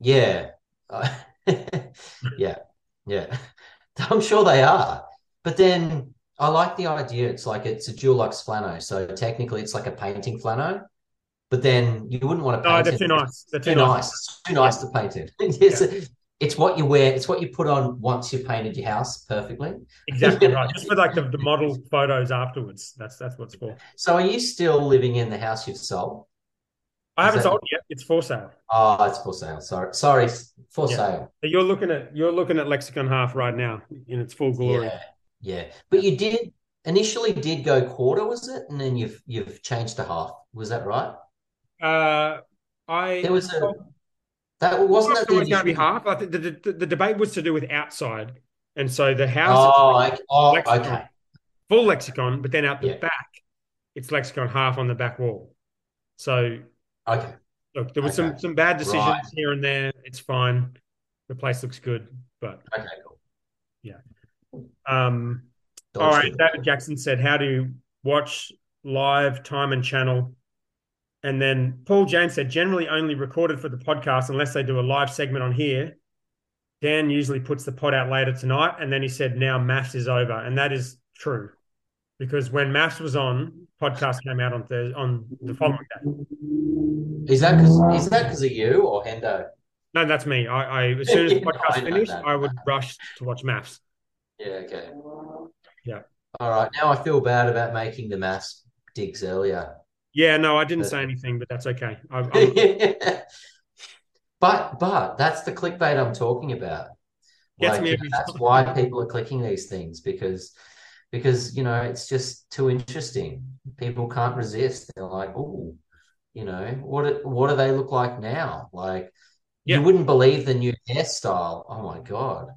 Yeah. *laughs* yeah. Yeah. *laughs* I'm sure they are. But then I like the idea. It's like it's a Dulux flano. So technically it's like a painting flano. But then you wouldn't want to paint oh, they're it. too nice. They're too, too nice. nice. Too nice yeah. to paint it. *laughs* yes. Yeah. It's what you wear. It's what you put on once you've painted your house perfectly. Exactly right. *laughs* Just for like the, the model photos afterwards. That's that's what's for. So, are you still living in the house you've sold? I haven't sold it yet. It's for sale. Oh, it's for sale. Sorry, sorry, for yeah. sale. You're looking at you're looking at Lexicon Half right now in its full glory. Yeah, yeah. But you did initially did go quarter, was it? And then you've you've changed to half. Was that right? Uh, I there was a that wasn't that going to be half. I think the, the, the debate was to do with outside, and so the house. Oh, like, oh lexicon, okay. Full lexicon, but then out the yeah. back, it's lexicon half on the back wall. So okay, look, there was okay. some some bad decisions right. here and there. It's fine. The place looks good, but okay, cool. Yeah. Um. all right. David Jackson said, "How do you watch live time and channel and then Paul James said, generally only recorded for the podcast unless they do a live segment on here. Dan usually puts the pod out later tonight. And then he said, now MAFS is over. And that is true because when MAFS was on, podcast came out on Thursday, on the following day. Is that because is that because of you or Hendo? No, that's me. I, I as soon as the *laughs* podcast I finished, I would rush to watch MAFS. Yeah. Okay. Yeah. All right. Now I feel bad about making the MAFS digs earlier. Yeah, no, I didn't say anything, but that's okay. *laughs* but but that's the clickbait I'm talking about. Like, you know, that's why people are clicking these things because because you know it's just too interesting. People can't resist. They're like, oh, you know, what what do they look like now? Like yeah. you wouldn't believe the new hairstyle. Oh my god.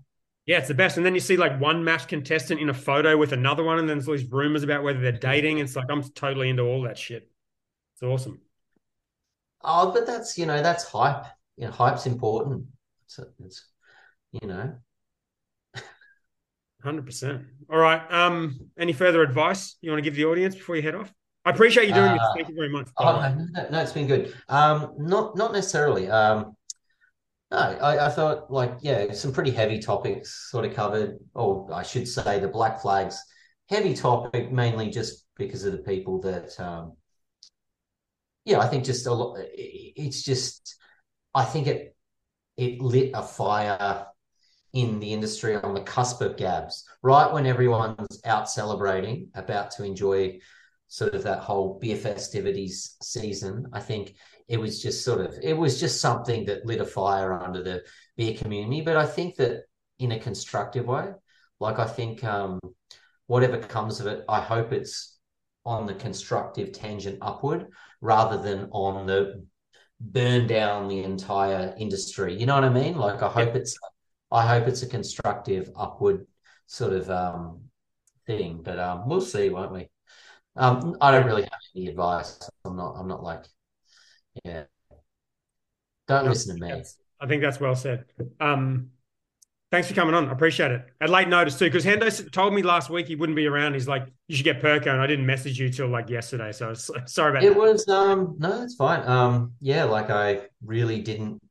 Yeah, it's the best. And then you see like one match contestant in a photo with another one, and then there's all these rumors about whether they're dating. It's like I'm totally into all that shit. It's awesome. Oh, but that's you know that's hype. You know, hype's important. It's, it's you know. Hundred percent. All right. Um, any further advice you want to give the audience before you head off? I appreciate you doing uh, this. Thank you very much. Oh, no, no, it's been good. Um, not not necessarily. Um, no, I, I thought like yeah, some pretty heavy topics sort of covered, or I should say, the black flags. Heavy topic mainly just because of the people that um, yeah, I think just a lot. It's just, I think it it lit a fire in the industry on the cusp of Gabs, right when everyone's out celebrating, about to enjoy sort of that whole beer festivities season. I think it was just sort of it was just something that lit a fire under the beer community. But I think that in a constructive way, like I think um, whatever comes of it, I hope it's on the constructive tangent upward rather than on the burn down the entire industry. You know what I mean? Like I hope it's I hope it's a constructive upward sort of um, thing, but um, we'll see, won't we? Um, I don't really have any advice. I'm not. I'm not like, yeah. Don't listen to me. I think that's well said. Um, Thanks for coming on. I appreciate it. At late notice too, because Hendo told me last week he wouldn't be around. He's like, you should get Perko, and I didn't message you till like yesterday. So *laughs* sorry about it. That. was um no, it's fine. Um yeah, like I really didn't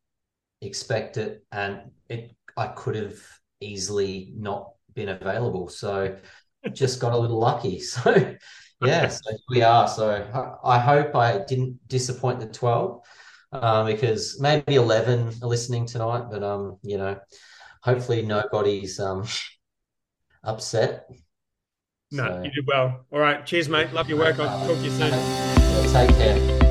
expect it, and it I could have easily not been available. So *laughs* just got a little lucky. *laughs* So yeah, so we are. So I, I hope I didn't disappoint the twelve, um, because maybe eleven are listening tonight, but um you know hopefully nobody's um, *laughs* upset. No, so. you did well. All right. Cheers, mate. Love your work. I'll talk to you soon. Take care.